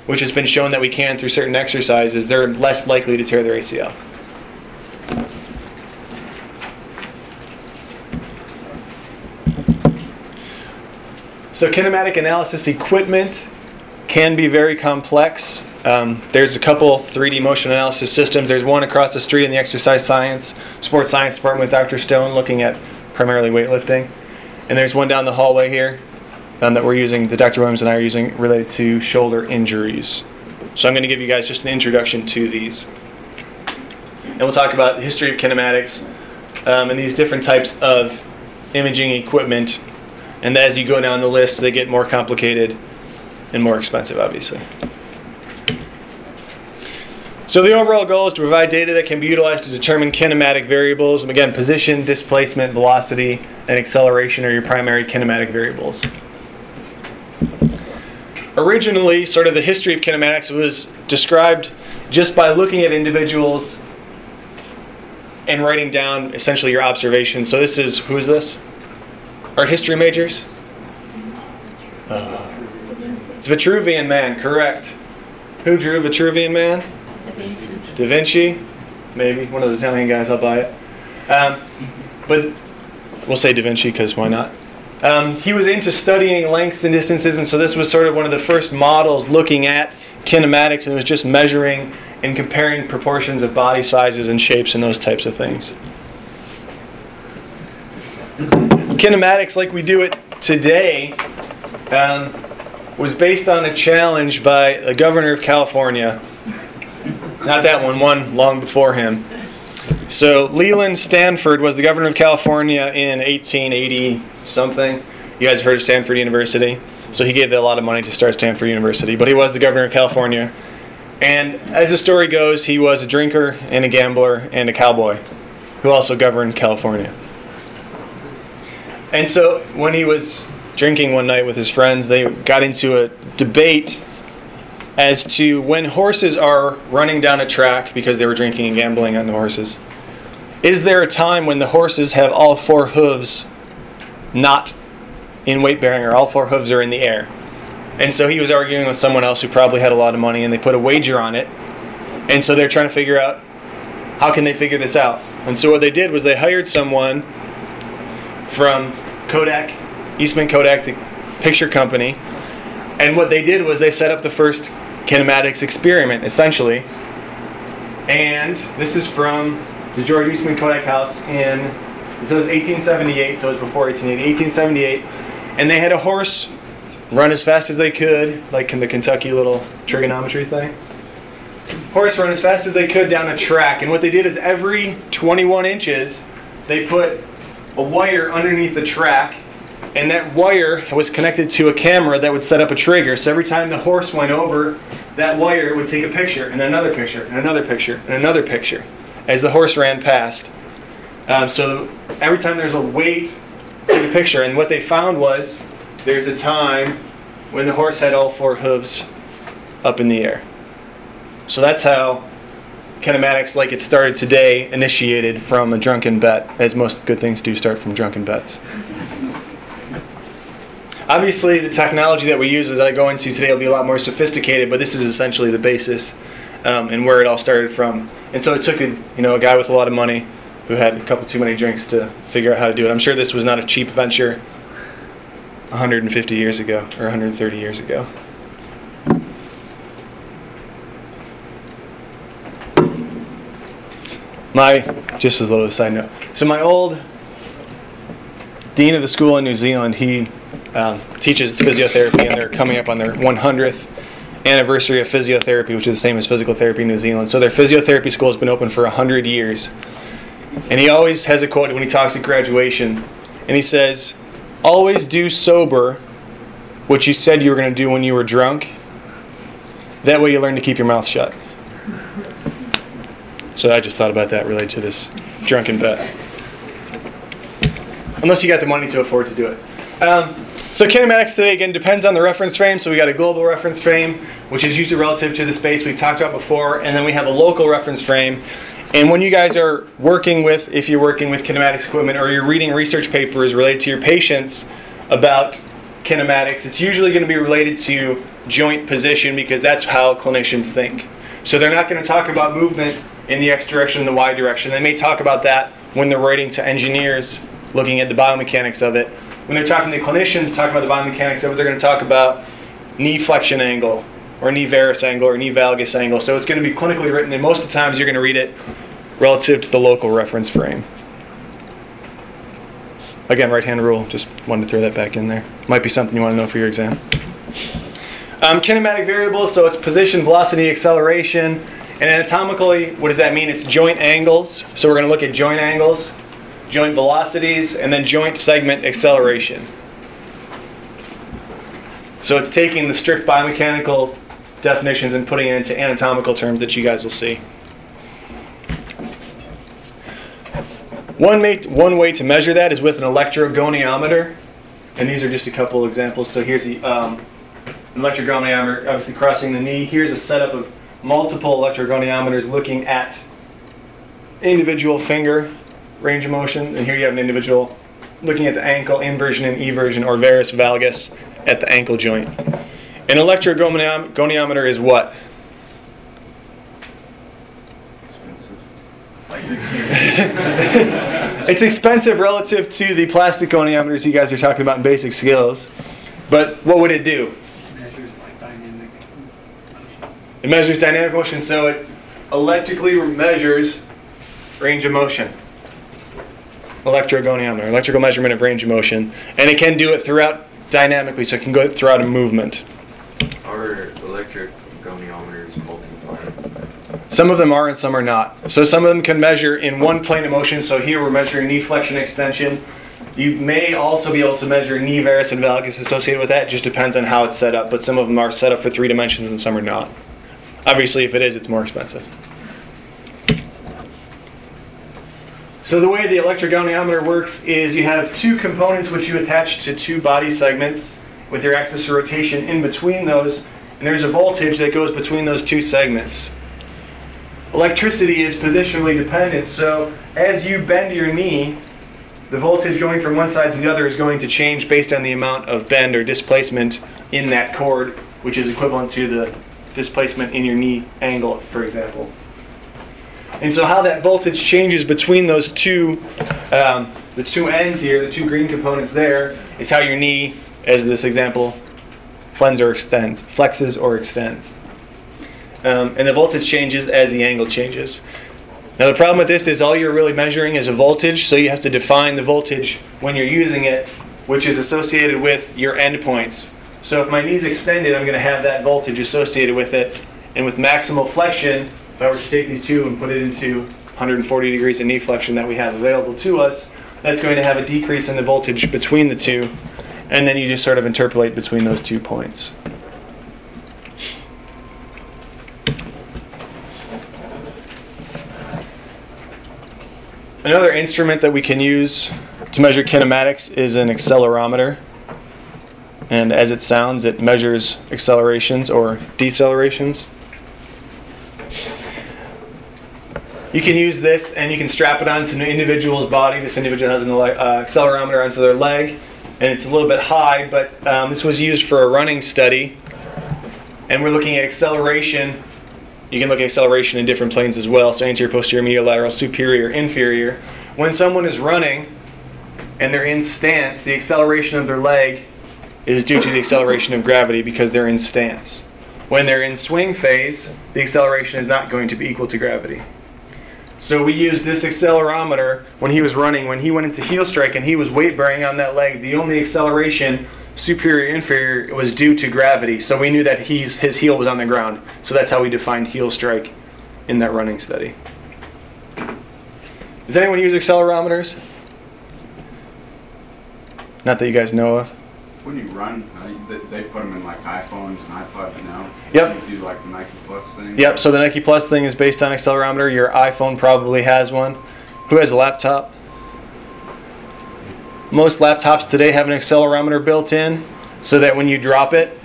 Speaker 1: which has been shown that we can through certain exercises, they're less likely to tear their ACL. So, kinematic analysis equipment can be very complex. Um, there's a couple 3D motion analysis systems. There's one across the street in the exercise science, sports science department with Dr. Stone looking at primarily weightlifting. And there's one down the hallway here um, that we're using, that Dr. Williams and I are using, related to shoulder injuries. So I'm going to give you guys just an introduction to these. And we'll talk about the history of kinematics um, and these different types of imaging equipment. And as you go down the list, they get more complicated and more expensive, obviously. So the overall goal is to provide data that can be utilized to determine kinematic variables. And again, position, displacement, velocity, and acceleration are your primary kinematic variables. Originally, sort of the history of kinematics was described just by looking at individuals and writing down essentially your observations. So this is, who is this? Art history majors? Uh, it's Vitruvian Man, correct. Who drew Vitruvian Man? Da Vinci, maybe one of the Italian guys. I'll buy it. Um, but we'll say Da Vinci because why not? Um, he was into studying lengths and distances, and so this was sort of one of the first models looking at kinematics, and it was just measuring and comparing proportions of body sizes and shapes and those types of things. Kinematics, like we do it today, um, was based on a challenge by the governor of California not that one, one long before him. So Leland Stanford was the governor of California in 1880 something. You guys have heard of Stanford University. So he gave a lot of money to start Stanford University, but he was the governor of California. And as the story goes, he was a drinker and a gambler and a cowboy who also governed California. And so when he was drinking one night with his friends, they got into a debate as to when horses are running down a track because they were drinking and gambling on the horses. Is there a time when the horses have all four hooves not in weight bearing or all four hooves are in the air? And so he was arguing with someone else who probably had a lot of money and they put a wager on it. And so they're trying to figure out how can they figure this out. And so what they did was they hired someone from Kodak, Eastman Kodak, the picture company. And what they did was they set up the first kinematics experiment, essentially. And this is from the George Eastman Kodak House in, this was 1878, so it was before 1880, 1878. And they had a horse run as fast as they could, like in the Kentucky little trigonometry thing. Horse run as fast as they could down a track. And what they did is every 21 inches, they put a wire underneath the track and that wire was connected to a camera that would set up a trigger. So every time the horse went over that wire, would take a picture, and another picture, and another picture, and another picture as the horse ran past. Um, so every time there's a weight take a picture. And what they found was there's a time when the horse had all four hooves up in the air. So that's how kinematics, like it started today, initiated from a drunken bet, as most good things do start from drunken bets. Obviously, the technology that we use as I go into today will be a lot more sophisticated, but this is essentially the basis um, and where it all started from. And so it took a you know a guy with a lot of money who had a couple too many drinks to figure out how to do it. I'm sure this was not a cheap venture 150 years ago or 130 years ago. My, just as a little side note. So my old dean of the school in New Zealand, he um, teaches physiotherapy, and they're coming up on their 100th anniversary of physiotherapy, which is the same as physical therapy in New Zealand. So their physiotherapy school has been open for 100 years. And he always has a quote when he talks at graduation, and he says, Always do sober what you said you were going to do when you were drunk. That way you learn to keep your mouth shut. So I just thought about that related to this drunken bet. Unless you got the money to afford to do it. Um, so kinematics today again depends on the reference frame. So we got a global reference frame, which is usually relative to the space we've talked about before, and then we have a local reference frame. And when you guys are working with, if you're working with kinematics equipment or you're reading research papers related to your patients about kinematics, it's usually going to be related to joint position because that's how clinicians think. So they're not going to talk about movement in the X direction and the Y direction. They may talk about that when they're writing to engineers looking at the biomechanics of it. When they're talking to clinicians talking about the biomechanics of it, they're going to talk about knee flexion angle or knee varus angle or knee valgus angle. So it's going to be clinically written, and most of the times you're going to read it relative to the local reference frame. Again, right hand rule, just wanted to throw that back in there. Might be something you want to know for your exam. Um, kinematic variables, so it's position, velocity, acceleration. And anatomically, what does that mean? It's joint angles. So we're going to look at joint angles, joint velocities, and then joint segment acceleration. So it's taking the strict biomechanical definitions and putting it into anatomical terms that you guys will see. One, one way to measure that is with an electrogoniometer. And these are just a couple examples. So here's the um, electrogoniometer, obviously crossing the knee. Here's a setup of multiple electrogoniometers looking at individual finger range of motion. And here you have an individual looking at the ankle inversion and eversion or varus valgus at the ankle joint. An electrogoniometer is what? it's expensive relative to the plastic goniometers you guys are talking about in basic skills. But what would it do?
Speaker 10: Measures like dynamic motion.
Speaker 1: It measures dynamic motion, so it electrically measures range of motion. Electrogoniometer, electrical measurement of range of motion. And it can do it throughout dynamically, so it can go throughout a movement.
Speaker 11: Are electric goniometers multi-plane?
Speaker 1: Some of them are and some are not. So some of them can measure in one plane of motion. So here we're measuring knee flexion extension. You may also be able to measure knee varus and valgus associated with that. It just depends on how it's set up. But some of them are set up for three dimensions and some are not. Obviously, if it is, it's more expensive. So the way the electrogoniometer works is you have two components which you attach to two body segments with your axis of rotation in between those, and there's a voltage that goes between those two segments. Electricity is positionally dependent, so as you bend your knee, the voltage going from one side to the other is going to change based on the amount of bend or displacement in that cord, which is equivalent to the displacement in your knee angle, for example. And so how that voltage changes between those two, um, the two ends here, the two green components there, is how your knee, as this example, flens or extends, flexes or extends. Um, and the voltage changes as the angle changes. Now the problem with this is all you're really measuring is a voltage, so you have to define the voltage when you're using it, which is associated with your endpoints. So if my knee's extended, I'm going to have that voltage associated with it. And with maximal flexion, if I were to take these two and put it into 140 degrees of knee flexion that we have available to us, that's going to have a decrease in the voltage between the two and then you just sort of interpolate between those two points. Another instrument that we can use to measure kinematics is an accelerometer. And as it sounds, it measures accelerations or decelerations. You can use this and you can strap it onto an individual's body. This individual has an uh, accelerometer onto their leg, and it's a little bit high, but um, this was used for a running study. And we're looking at acceleration. You can look at acceleration in different planes as well. So anterior, posterior, medial, lateral, superior, inferior. When someone is running and they're in stance, the acceleration of their leg is due to the acceleration of gravity because they're in stance. When they're in swing phase, the acceleration is not going to be equal to gravity. So we used this accelerometer when he was running. When he went into heel strike and he was weight bearing on that leg, the only acceleration, superior inferior, was due to gravity. So we knew that he's, his heel was on the ground. So that's how we defined heel strike in that running study. Does anyone use accelerometers? Not that you guys know of.
Speaker 5: When you run, they, they put them in like iPhones and iPods now.
Speaker 1: Yep.
Speaker 5: You do like the Nike Plus thing.
Speaker 1: Yep, so the Nike Plus thing is based on accelerometer. Your iPhone probably has one. Who has a laptop? Most laptops today have an accelerometer built in so that when you drop it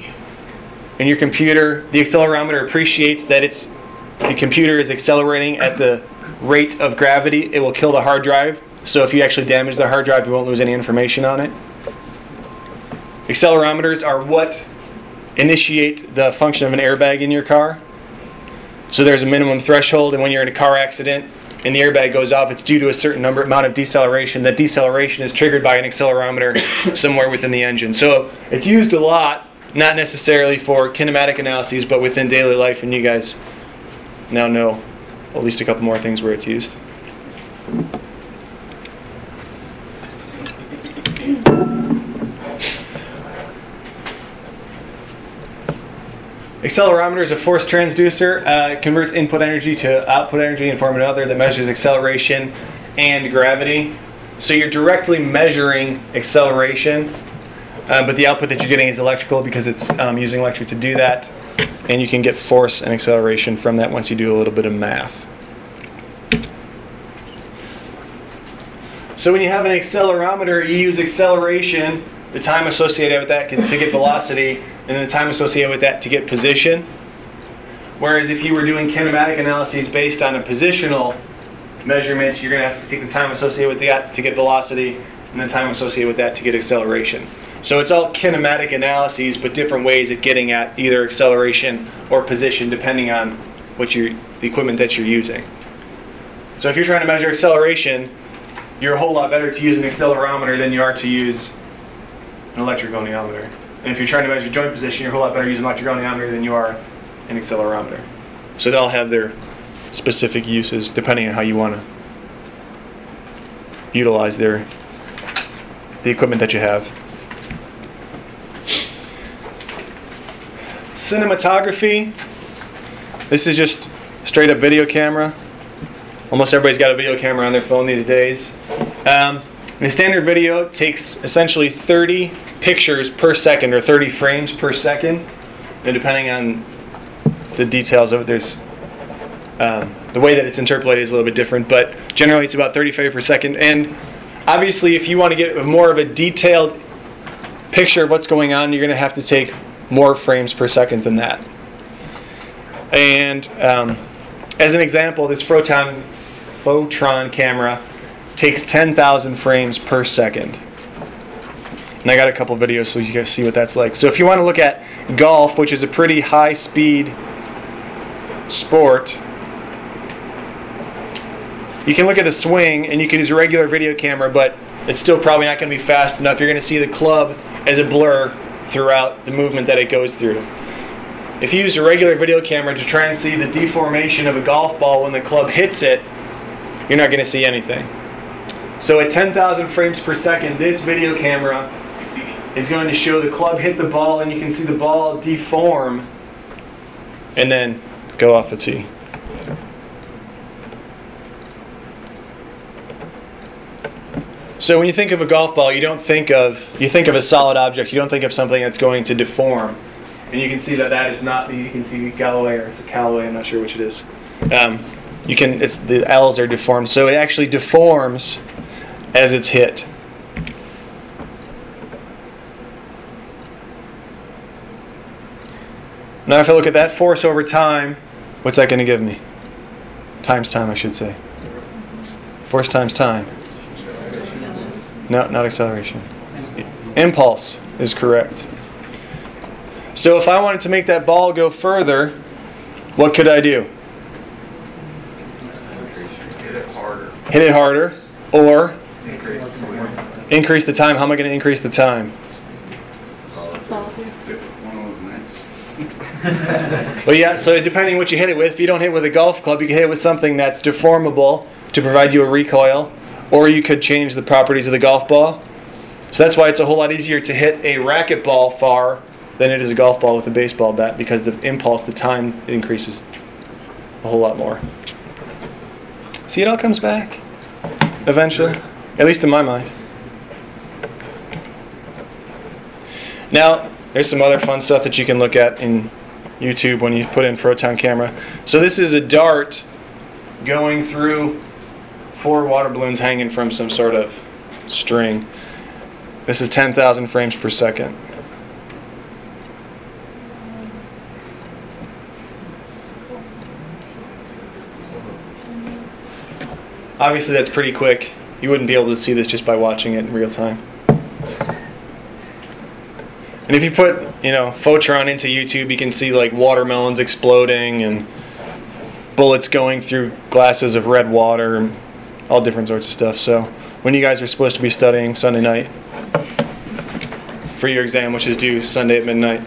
Speaker 1: in your computer, the accelerometer appreciates that it's the computer is accelerating at the rate of gravity. It will kill the hard drive. So if you actually damage the hard drive, you won't lose any information on it. Accelerometers are what initiate the function of an airbag in your car. So there's a minimum threshold, and when you're in a car accident and the airbag goes off, it's due to a certain number amount of deceleration. That deceleration is triggered by an accelerometer somewhere within the engine. So it's used a lot, not necessarily for kinematic analyses, but within daily life, and you guys now know at least a couple more things where it's used. Accelerometer is a force transducer. Uh, converts input energy to output energy in form of another that measures acceleration and gravity. So you're directly measuring acceleration, uh, but the output that you're getting is electrical because it's um, using electric to do that. And you can get force and acceleration from that once you do a little bit of math. So when you have an accelerometer, you use acceleration, the time associated with that to get velocity, and the time associated with that to get position. Whereas if you were doing kinematic analyses based on a positional measurement, you're going to have to take the time associated with that to get velocity, and the time associated with that to get acceleration. So it's all kinematic analyses, but different ways of getting at either acceleration or position, depending on what you the equipment that you're using. So if you're trying to measure acceleration, you're a whole lot better to use an accelerometer than you are to use an electrogoniometer. And if you're trying to measure joint position, you're a whole lot better using an electrogoniometer than you are an accelerometer. So they all have their specific uses depending on how you want to utilize their the equipment that you have. Cinematography. This is just straight up video camera. Almost everybody's got a video camera on their phone these days. Um, the standard video takes essentially 30 pictures per second or 30 frames per second. And depending on the details of it, there's um, the way that it's interpolated is a little bit different, but generally it's about 30 frames per second. And obviously, if you want to get more of a detailed picture of what's going on, you're going to have to take more frames per second than that. And um, as an example, this Photon Photron camera takes 10,000 frames per second. And I got a couple videos so you guys see what that's like. So if you want to look at golf, which is a pretty high speed sport, you can look at the swing and you can use a regular video camera, but it's still probably not going to be fast enough. You're going to see the club as a blur throughout the movement that it goes through. If you use a regular video camera to try and see the deformation of a golf ball when the club hits it, you're not going to see anything. So at 10,000 frames per second, this video camera is going to show the club hit the ball and you can see the ball deform and then go off the tee. So when you think of a golf ball, you don't think of you think of a solid object. You don't think of something that's going to deform. And you can see that that is not. You can see Galloway or it's a Callaway. I'm not sure which it is. Um, you can. It's the L's are deformed, so it actually deforms as it's hit. Now, if I look at that force over time, what's that going to give me? Times time, I should say. Force times time. No, not acceleration. Impulse is correct. So if I wanted to make that ball go further, what could I do?
Speaker 5: Hit it harder.
Speaker 1: Hit it harder or
Speaker 5: Increase the
Speaker 1: increase the time. How am I going to increase the time? Well, yeah, so depending what you hit it with, if you don't hit it with a golf club, you can hit it with something that's deformable to provide you a recoil, or you could change the properties of the golf ball. So that's why it's a whole lot easier to hit a racquetball far than it is a golf ball with a baseball bat because the impulse, the time increases a whole lot more. See, it all comes back eventually, at least in my mind. Now, there's some other fun stuff that you can look at in YouTube when you put in Photron camera. So this is a dart going through four water balloons hanging from some sort of string. This is 10,000 frames per second. Obviously, that's pretty quick. You wouldn't be able to see this just by watching it in real time. And if you put, you know, Photron into YouTube, you can see like watermelons exploding and bullets going through glasses of red water and all different sorts of stuff. So, when you guys are supposed to be studying Sunday night for your exam, which is due Sunday at midnight,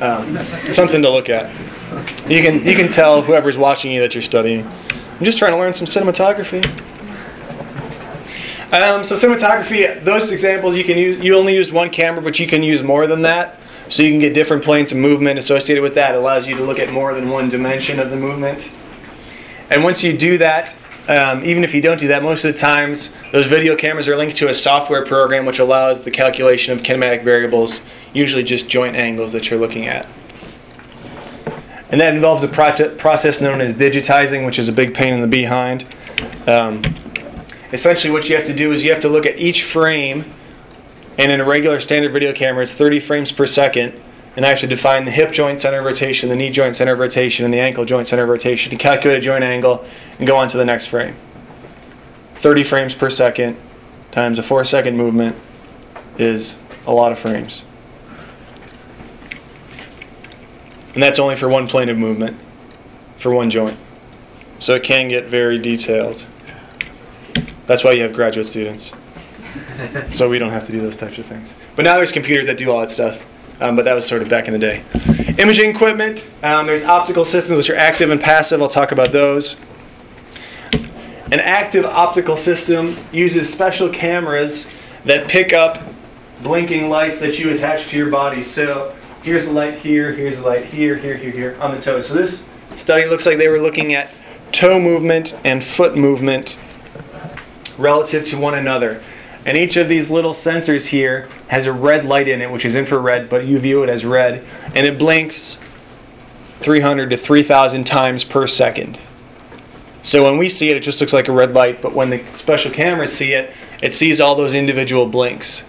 Speaker 1: um, something to look at. You can you can tell whoever's watching you that you're studying. I'm just trying to learn some cinematography. Um, so cinematography, those examples you can use. You only used one camera, but you can use more than that. So you can get different planes of movement associated with that. It allows you to look at more than one dimension of the movement. And once you do that, um, even if you don't do that, most of the times those video cameras are linked to a software program which allows the calculation of kinematic variables, usually just joint angles that you're looking at. And that involves a project, process known as digitizing, which is a big pain in the behind. Um, essentially, what you have to do is you have to look at each frame, and in a regular standard video camera, it's 30 frames per second. And I have to define the hip joint center of rotation, the knee joint center of rotation, and the ankle joint center of rotation to calculate a joint angle and go on to the next frame. 30 frames per second times a 4 second movement is a lot of frames. And that's only for one plane of movement, for one joint. So it can get very detailed. That's why you have graduate students. so we don't have to do those types of things. But now there's computers that do all that stuff. Um, but that was sort of back in the day. Imaging equipment, um, there's optical systems which are active and passive. I'll talk about those. An active optical system uses special cameras that pick up blinking lights that you attach to your body. So here's a light here, here's a light here, here, here, here on the toes. So this study looks like they were looking at toe movement and foot movement relative to one another. And each of these little sensors here has a red light in it, which is infrared, but you view it as red. And it blinks 300 to 3,000 times per second. So when we see it, it just looks like a red light, but when the special cameras see it, it sees all those individual blinks.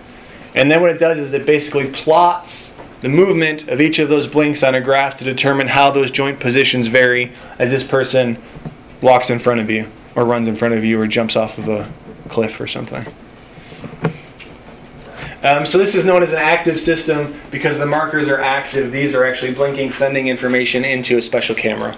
Speaker 1: And then what it does is it basically plots the movement of each of those blinks on a graph to determine how those joint positions vary as this person walks in front of you, or runs in front of you, or jumps off of a cliff or something. Um, so this is known as an active system because the markers are active. These are actually blinking, sending information into a special camera.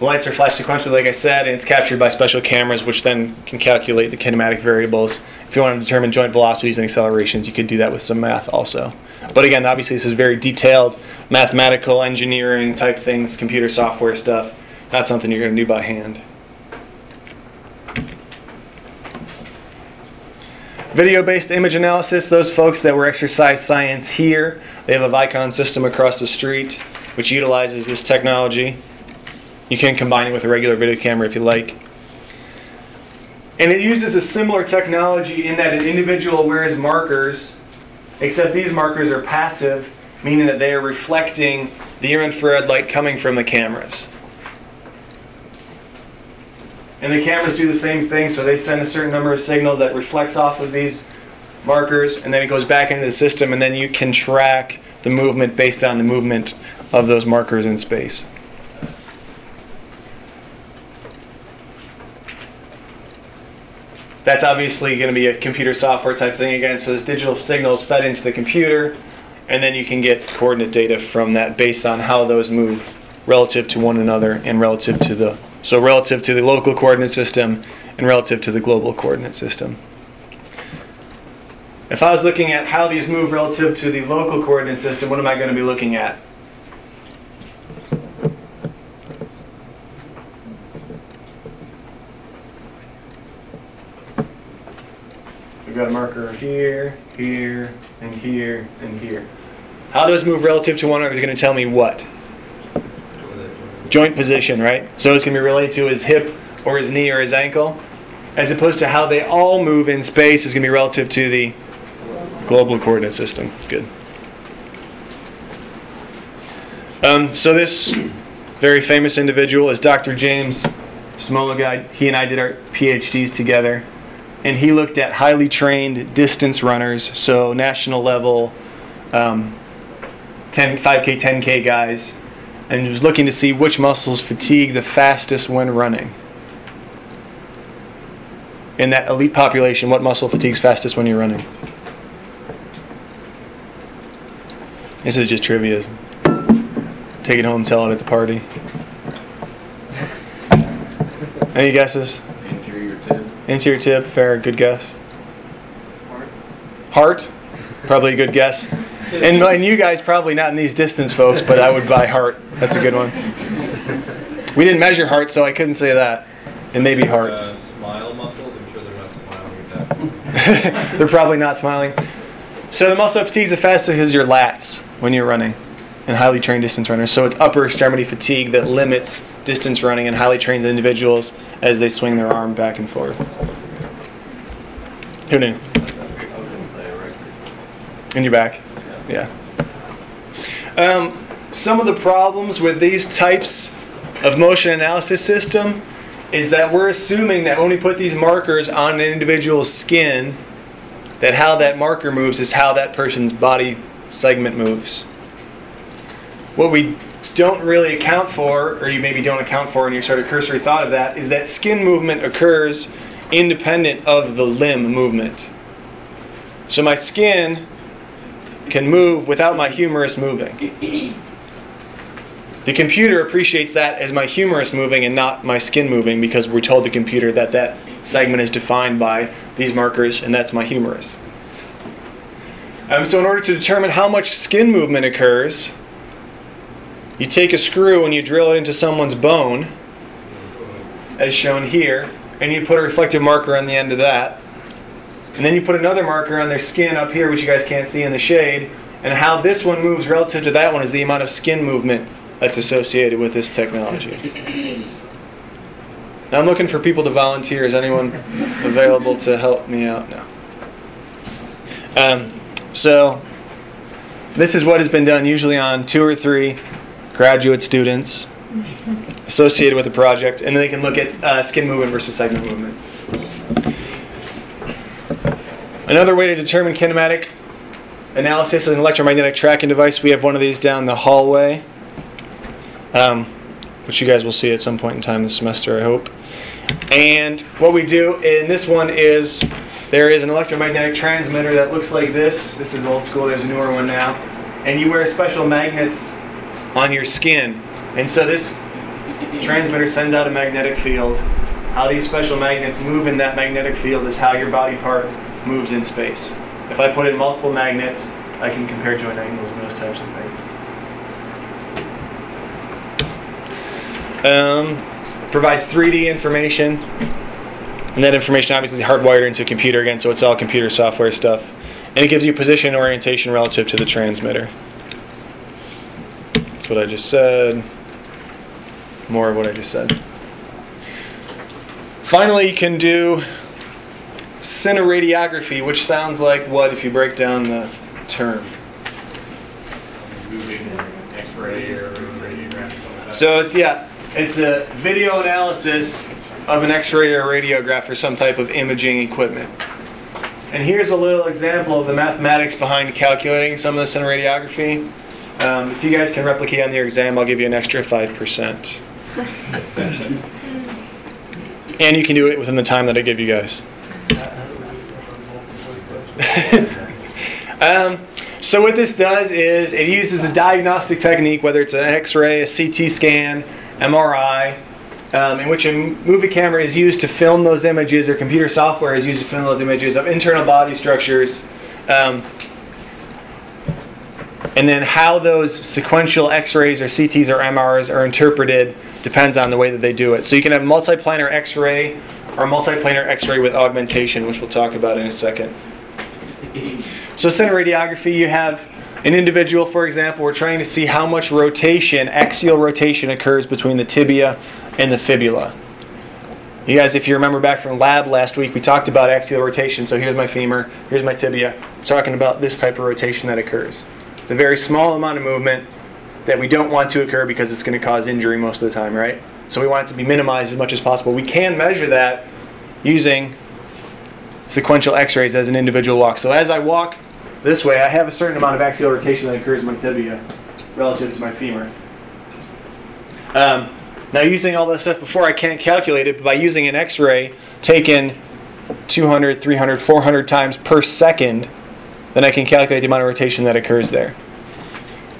Speaker 1: The lights are flashed sequentially, like I said, and it's captured by special cameras, which then can calculate the kinematic variables. If you want to determine joint velocities and accelerations, you could do that with some math also. But again, obviously, this is very detailed mathematical, engineering type things, computer software stuff. Not something you're going to do by hand. Video-based image analysis, those folks that were exercise science here, they have a Vicon system across the street which utilizes this technology. You can combine it with a regular video camera if you like. And it uses a similar technology in that an individual wears markers, except these markers are passive, meaning that they are reflecting the infrared light coming from the cameras. And the cameras do the same thing, so they send a certain number of signals that reflects off of these markers, and then it goes back into the system, and then you can track the movement based on the movement of those markers in space. That's obviously going to be a computer software type thing again. So this digital signal is fed into the computer, and then you can get coordinate data from that based on how those move relative to one another and relative to the so relative to the local coordinate system and relative to the global coordinate system. If I was looking at how these move relative to the local coordinate system, what am I going to be looking at? We've got a marker here, here, and here, and here. How those move relative to one another is going to tell me what? Joint position, right? So it's going to be related to his hip or his knee or his ankle, as opposed to how they all move in space is going to be relative to the global coordinate system. Good. Um, so this very famous individual is Dr. James Smoliga. He and I did our PhDs together, and he looked at highly trained distance runners, so national level um, 10, 5K, 10K guys, and he was looking to see which muscles fatigue the fastest when running. In that elite population, what muscle fatigues fastest when you're running? This is just trivia. Take it home, and tell it at the party. Any guesses?
Speaker 11: Anterior tib.
Speaker 1: Anterior tib, fair, good guess.
Speaker 9: Heart.
Speaker 1: Heart, probably a good guess. And, and you guys probably not in these distance folks, but I would buy heart. That's a good one. We didn't measure heart, so I couldn't say that. And maybe heart.
Speaker 6: Uh, smile muscles, I'm sure they're not smiling at that.
Speaker 1: They're probably not smiling. So the muscle that fatigues the fastest is your lats when you're running, and highly trained distance runners. So it's upper extremity fatigue that limits distance running in highly trained individuals as they swing their arm back and forth. Who knew? In your back. Yeah. Um, some of the problems with these types of motion analysis system is that we're assuming that when we put these markers on an individual's skin, that how that marker moves is how that person's body segment moves. What we don't really account for, or you maybe don't account for in your sort of cursory thought of that, is that skin movement occurs independent of the limb movement. So my skin can move without my humerus moving. The computer appreciates that as my humerus moving and not my skin moving because we told the computer that that segment is defined by these markers and that's my humerus. Um, so, in order to determine how much skin movement occurs, you take a screw and you drill it into someone's bone, as shown here, and you put a reflective marker on the end of that. And then you put another marker on their skin up here, which you guys can't see in the shade. And how this one moves relative to that one is the amount of skin movement that's associated with this technology. Now I'm looking for people to volunteer. Is anyone available to help me out? No. Um, so this is what has been done usually on two or three graduate students associated with the project, and then they can look at uh, skin movement versus segment movement. Another way to determine kinematic analysis is an electromagnetic tracking device. We have one of these down the hallway, um, which you guys will see at some point in time this semester, I hope. And what we do in this one is there is an electromagnetic transmitter that looks like this. This is old school, there's a newer one now. And you wear special magnets on your skin. And so this transmitter sends out a magnetic field. How these special magnets move in that magnetic field is how your body part moves in space. If I put in multiple magnets, I can compare joint angles and those types of things. Um, provides 3D information, and that information obviously is hardwired into a computer again, so it's all computer software stuff. And it gives you position and orientation relative to the transmitter. That's what I just said. More of what I just said. Finally, you can do cineradiography, which sounds like what if you break down the term?
Speaker 5: Moving X-ray or radiograph. something like that.
Speaker 1: So it's yeah, it's a video analysis of an X-ray or radiograph or some type of imaging equipment. And here's a little example of the mathematics behind calculating some of this in radiography. Um, if you guys can replicate on your exam, I'll give you an extra five percent. and you can do it within the time that I give you guys. um, so what this does is it uses a diagnostic technique, whether it's an X-ray, a CT scan, MRI, um, in which a movie camera is used to film those images, or computer software is used to film those images of internal body structures. Um, and then how those sequential X-rays or CTs or MRs are interpreted depends on the way that they do it. So you can have multiplanar X-ray or multiplanar X-ray with augmentation, which we'll talk about in a second. So cineradiography, you have an individual, for example, we're trying to see how much rotation, axial rotation occurs between the tibia and the fibula. You guys, if you remember back from lab last week, we talked about axial rotation. So here's my femur, here's my tibia. We're talking about this type of rotation that occurs. It's a very small amount of movement that we don't want to occur because it's going to cause injury most of the time, right? So we want it to be minimized as much as possible. We can measure that using sequential x-rays as an individual walk. So as I walk this way, I have a certain amount of axial rotation that occurs in my tibia relative to my femur. Um, now using all that stuff before, I can't calculate it, but by using an x-ray taken 200, 300, 400 times per second, then I can calculate the amount of rotation that occurs there.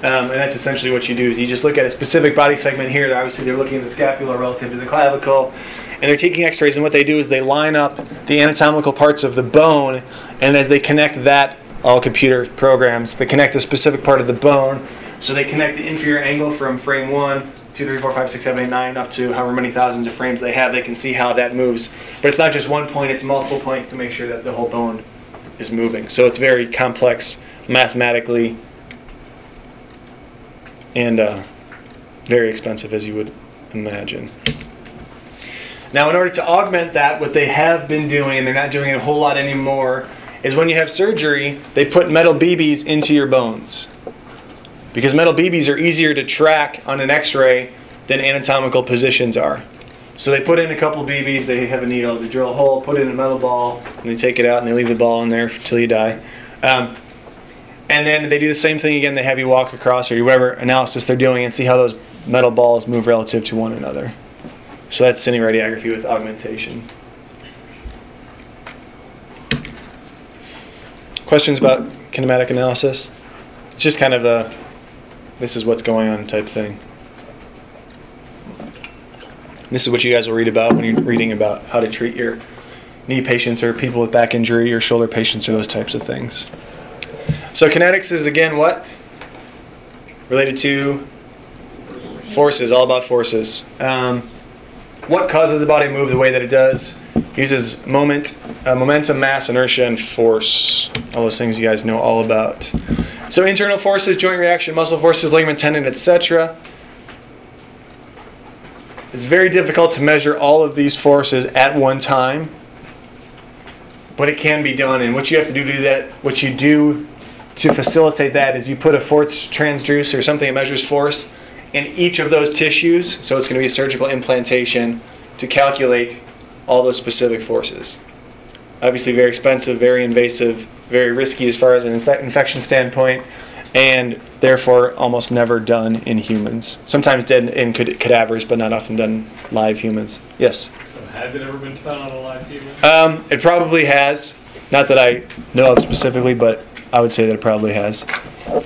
Speaker 1: Um, and that's essentially what you do is you just look at a specific body segment here. Obviously, they're looking at the scapula relative to the clavicle, and they're taking X-rays. And what they do is they line up the anatomical parts of the bone, and as they connect that, all computer programs, they connect a specific part of the bone. So they connect the inferior angle from frame one, two, three, four, five, six, seven, eight, nine, up to however many thousands of frames they have. They can see how that moves. But it's not just one point; it's multiple points to make sure that the whole bone is moving. So it's very complex mathematically and uh, very expensive, as you would imagine. Now, in order to augment that, what they have been doing, and they're not doing it a whole lot anymore, is when you have surgery, they put metal BBs into your bones. Because metal BBs are easier to track on an x ray than anatomical positions are. So they put in a couple BBs, they have a needle, they drill a hole, put in a metal ball, and they take it out and they leave the ball in there until you die. Um, and then they do the same thing again, they have you walk across or whatever analysis they're doing and see how those metal balls move relative to one another. So that's cineradiography with augmentation. Questions about kinematic analysis? It's just kind of a this is what's going on type thing. This is what you guys will read about when you're reading about how to treat your knee patients or people with back injury or shoulder patients or those types of things. So kinetics is again what? Related to forces, all about forces. Um, what causes the body to move the way that it does? Uses moment, uh, momentum, mass, inertia, and force. All those things you guys know all about. So internal forces, joint reaction, muscle forces, ligament, tendon, etc. It's very difficult to measure all of these forces at one time, but it can be done. And what you have to do to do that, what you do to facilitate that, is you put a force transducer, or something that measures force, in each of those tissues. So it's going to be a surgical implantation to calculate all those specific forces. Obviously, very expensive, very invasive, very risky as far as an infection standpoint, and therefore almost never done in humans. Sometimes done in cadavers, but not often done live humans. Yes.
Speaker 6: So has it ever been done on a live human?
Speaker 1: Um, it probably has. Not that I know of specifically, but I would say that it probably has.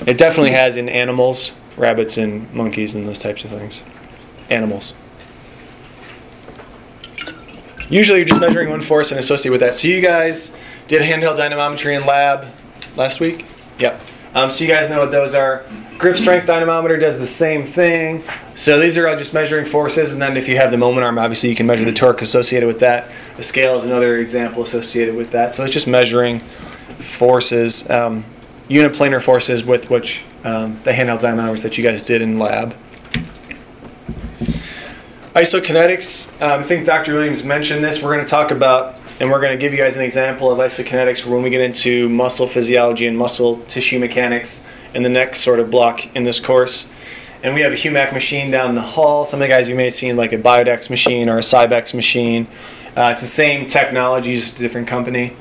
Speaker 1: It definitely has in animals, rabbits and monkeys and those types of things. Animals. Usually you're just measuring one force and associate with that. So you guys did handheld dynamometry in lab last week? Yep. Um, so you guys know what those are. Grip strength dynamometer does the same thing. So these are all just measuring forces, and then if you have the moment arm, obviously you can measure the torque associated with that. The scale is another example associated with that. So it's just measuring forces, um, uniplanar forces with which um, the handheld dynamometers that you guys did in lab. Isokinetics, um, I think Dr. Williams mentioned this. We're going to talk about and we're going to give you guys an example of isokinetics when we get into muscle physiology and muscle tissue mechanics in the next sort of block in this course. And we have a HUMAC machine down the hall. Some of the guys you may have seen, like a Biodex machine or a Cybex machine. Uh, it's the same technology, just a different company.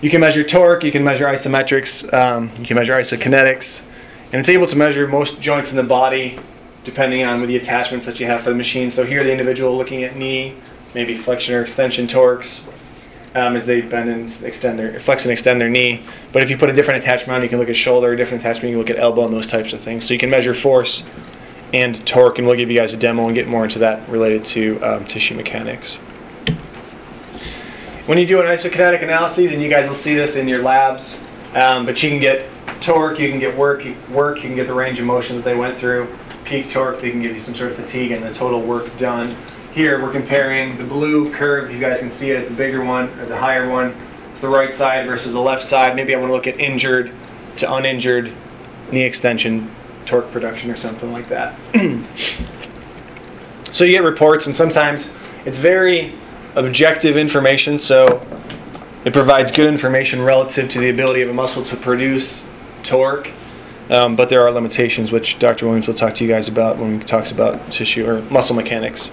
Speaker 1: You can measure torque, you can measure isometrics, um, you can measure isokinetics, and it's able to measure most joints in the body depending on the attachments that you have for the machine. So here, the individual looking at knee, maybe flexion or extension torques um, as they bend and extend their flex and extend their knee. But if you put a different attachment on, you can look at shoulder, a different attachment, you can look at elbow, and those types of things. So you can measure force and torque, and we'll give you guys a demo and get more into that related to um, tissue mechanics. When you do an isokinetic analysis, and you guys will see this in your labs, um, but you can get torque, you can get work, work, you can get the range of motion that they went through, peak torque, they can give you some sort of fatigue and the total work done. Here we're comparing the blue curve, you guys can see as the bigger one, or the higher one. It's the right side versus the left side. Maybe I want to look at injured to uninjured knee extension torque production or something like that. so you get reports, and sometimes it's very objective information, so it provides good information relative to the ability of a muscle to produce torque. Um, but there are limitations, which Dr. Williams will talk to you guys about when he talks about tissue or muscle mechanics.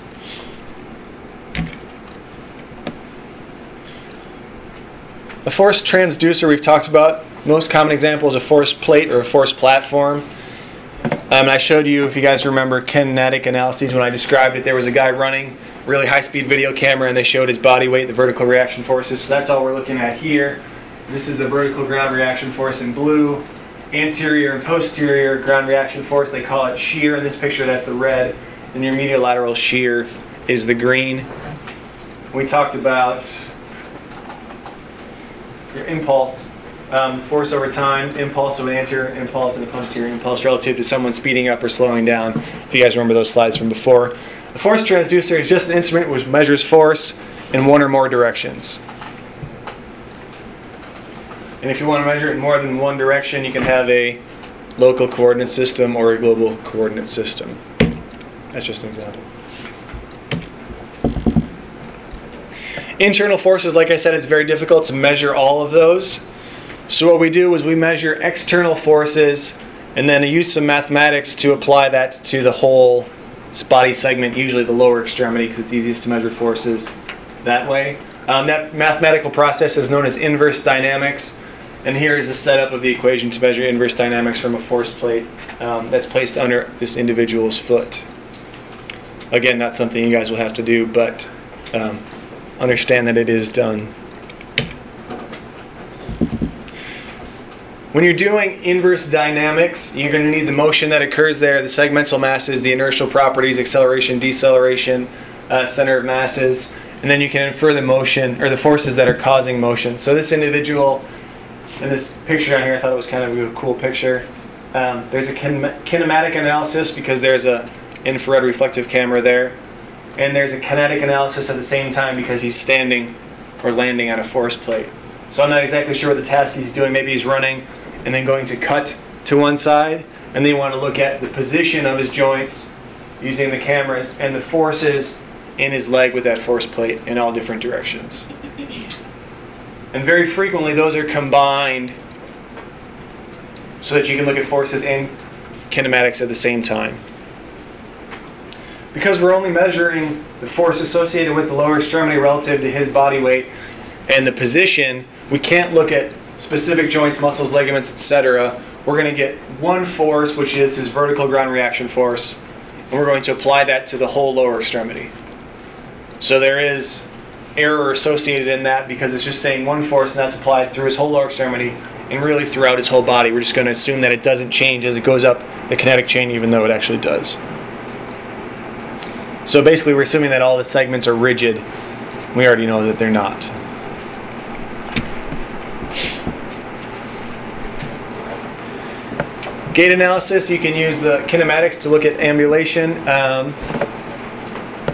Speaker 1: A force transducer we've talked about. Most common example is a force plate or a force platform. Um, I showed you, if you guys remember, kinetic analyses when I described it. There was a guy running really high-speed video camera, and they showed his body weight, the vertical reaction forces. So that's all we're looking at here. This is the vertical ground reaction force in blue. Anterior and posterior ground reaction force, they call it shear in this picture, that's the red. And your medial lateral shear is the green. We talked about your impulse, um, force over time, impulse of an anterior impulse and a posterior impulse relative to someone speeding up or slowing down. If you guys remember those slides from before. A force transducer is just an instrument which measures force in one or more directions. And if you want to measure it in more than one direction, you can have a local coordinate system or a global coordinate system. That's just an example. Internal forces, like I said, it's very difficult to measure all of those. So what we do is we measure external forces and then use some mathematics to apply that to the whole body segment, usually the lower extremity, because it's easiest to measure forces that way. Um, that mathematical process is known as inverse dynamics. And here is the setup of the equation to measure inverse dynamics from a force plate um, that's placed under this individual's foot. Again, not something you guys will have to do, but um, understand that it is done. When you're doing inverse dynamics, you're going to need the motion that occurs there, the segmental masses, the inertial properties, acceleration, deceleration, uh, center of masses, and then you can infer the motion or the forces that are causing motion. So this individual in this picture down here, I thought it was kind of a cool picture. Um, there's a kin- kinematic analysis because there's a infrared reflective camera there, and there's a kinetic analysis at the same time because he's standing or landing on a force plate. So I'm not exactly sure what the task he's doing. Maybe he's running and then going to cut to one side, and then you want to look at the position of his joints using the cameras and the forces in his leg with that force plate in all different directions. And very frequently, those are combined so that you can look at forces and kinematics at the same time. Because we're only measuring the force associated with the lower extremity relative to his body weight and the position, we can't look at specific joints, muscles, ligaments, etc. We're going to get one force, which is his vertical ground reaction force, and we're going to apply that to the whole lower extremity. So there is error associated in that because it's just saying one force and that's applied through his whole lower extremity and really throughout his whole body. We're just going to assume that it doesn't change as it goes up the kinetic chain, even though it actually does. So basically, we're assuming that all the segments are rigid. We already know that they're not. Gait analysis, you can use the kinematics to look at ambulation. Um,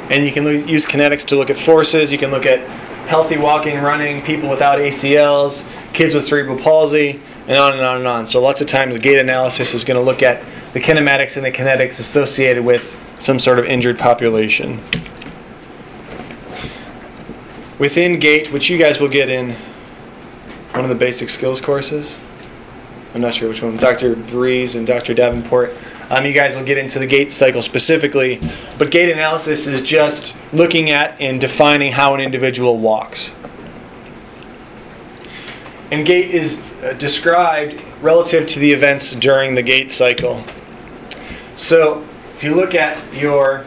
Speaker 1: and you can lo- use kinetics to look at forces. You can look at healthy walking, running, people without ACLs, kids with cerebral palsy, and on and on and on. So lots of times, gait analysis is going to look at the kinematics and the kinetics associated with some sort of injured population. within gait, which you guys will get in one of the basic skills courses. I'm not sure which one, Dr. Breeze and Dr. Davenport. Um, you guys will get into the gait cycle specifically, but gait analysis is just looking at and defining how an individual walks. And gait is uh, described relative to the events during the gait cycle. So if you look at your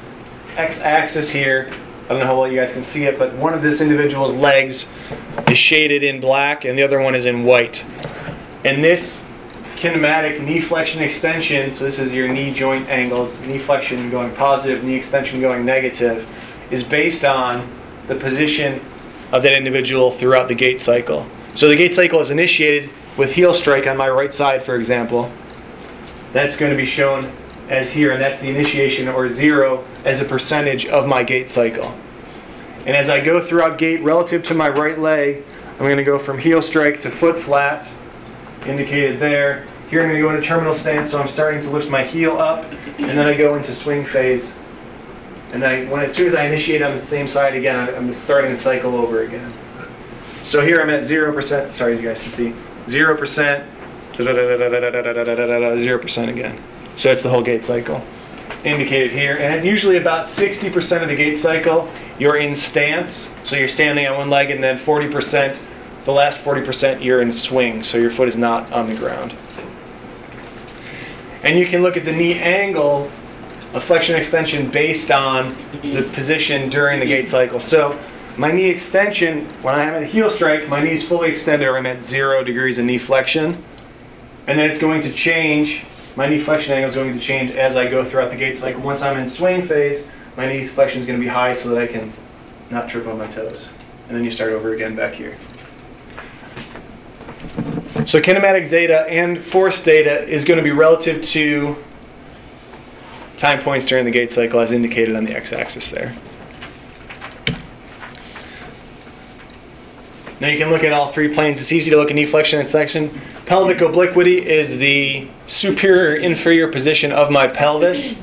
Speaker 1: x-axis here, I don't know how well you guys can see it, but one of this individual's legs is shaded in black and the other one is in white. And this kinematic knee flexion extension, so this is your knee joint angles, knee flexion going positive, knee extension going negative, is based on the position of that individual throughout the gait cycle. So the gait cycle is initiated with heel strike on my right side, for example. That's going to be shown as here, and that's the initiation or zero as a percentage of my gait cycle. And as I go throughout gait relative to my right leg, I'm going to go from heel strike to foot flat, indicated there. Here I'm going to go into terminal stance, so I'm starting to lift my heel up, and then I go into swing phase. And then I, when as soon as I initiate on the same side again, I'm starting to cycle over again. So here I'm at zero percent. Sorry, as you guys can see, zero percent, zero percent again. So it's the whole gait cycle indicated here. And usually about 60% of the gait cycle, you're in stance. So you're standing on one leg, and then 40%, the last 40%, you're in swing. So your foot is not on the ground. And you can look at the knee angle of flexion extension based on the position during the gait cycle. So my knee extension, when I'm at a heel strike, my knee is fully extended or I'm at zero degrees of knee flexion. And then it's going to change, my knee flexion angle is going to change as I go throughout the gait cycle. Once I'm in swing phase, my knee flexion is going to be high so that I can not trip on my toes. And then you start over again back here. So kinematic data and force data is going to be relative to time points during the gait cycle as indicated on the x-axis there. Now you can look at all three planes. It's easy to look at knee flexion and section. Pelvic obliquity is the superior inferior position of my pelvis.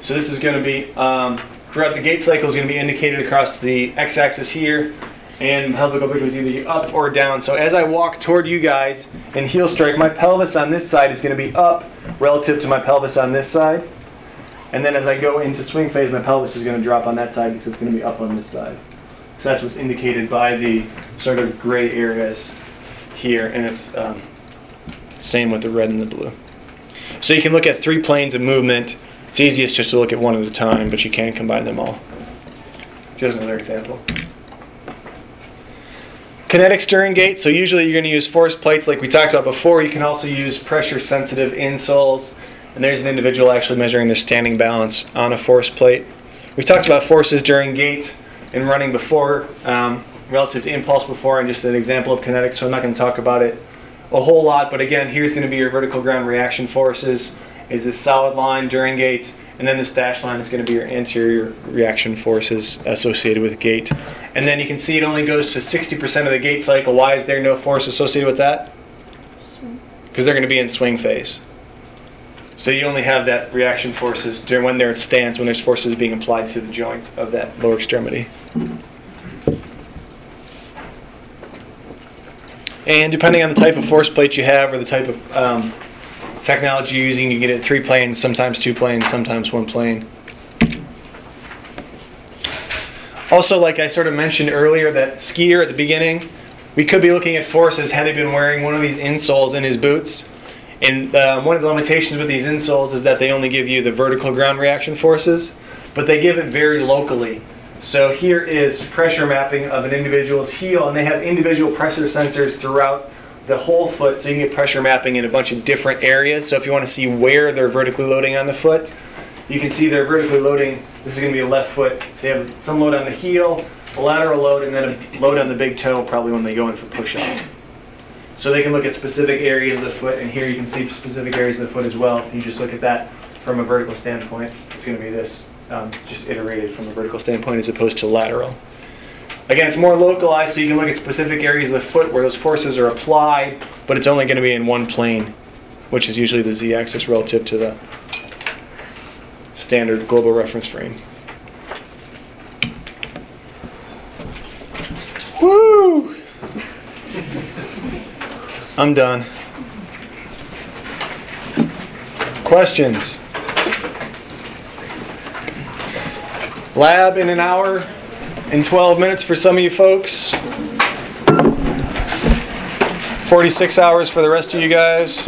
Speaker 1: So this is going to be um, throughout the gait cycle is going to be indicated across the x-axis here, and pelvic obliquity is either up or down. So as I walk toward you guys in heel strike, my pelvis on this side is going to be up relative to my pelvis on this side. And then as I go into swing phase, my pelvis is going to drop on that side because it's going to be up on this side. So that's what's indicated by the sort of gray areas here, and it's um, same with the red and the blue. So you can look at three planes of movement. It's easiest just to look at one at a time, but you can combine them all. Just another example. Kinetics during gait. So usually you're going to use force plates like we talked about before. You can also use pressure sensitive insoles. And there's an individual actually measuring their standing balance on a force plate. We've talked about forces during gait and running before, um, relative to impulse before, and just an example of kinetics. So I'm not going to talk about it a whole lot. But again, here's going to be your vertical ground reaction forces. Is this solid line during gait, and then this dashed line is going to be your anterior reaction forces associated with gait. And then you can see it only goes to 60% of the gait cycle. Why is there no force associated with that? Because they're going to be in swing phase. So you only have that reaction forces during when they're in stance, when there's forces being applied to the joints of that lower extremity. And depending on the type of force plate you have or the type of um, technology you're using, you get it three planes, sometimes two planes, sometimes one plane. Also, like I sort of mentioned earlier, that skier at the beginning, we could be looking at forces had he been wearing one of these insoles in his boots. And um, one of the limitations with these insoles is that they only give you the vertical ground reaction forces, but they give it very locally. So here is pressure mapping of an individual's heel, and they have individual pressure sensors throughout the whole foot, so you can get pressure mapping in a bunch of different areas. So if you want to see where they're vertically loading on the foot, you can see they're vertically loading. This is going to be a left foot. They have some load on the heel, a lateral load, and then a load on the big toe, probably when they go in for push-up. So they can look at specific areas of the foot, and here you can see specific areas of the foot as well. If you just look at that from a vertical standpoint, it's going to be this, um, just iterated from a vertical standpoint as opposed to lateral. Again, it's more localized, so you can look at specific areas of the foot where those forces are applied, but it's only going to be in one plane, which is usually the z-axis relative to the standard global reference frame. Woo! I'm done. Questions? Lab in an hour and 12 minutes for some of you folks. 46 hours for the rest of you guys.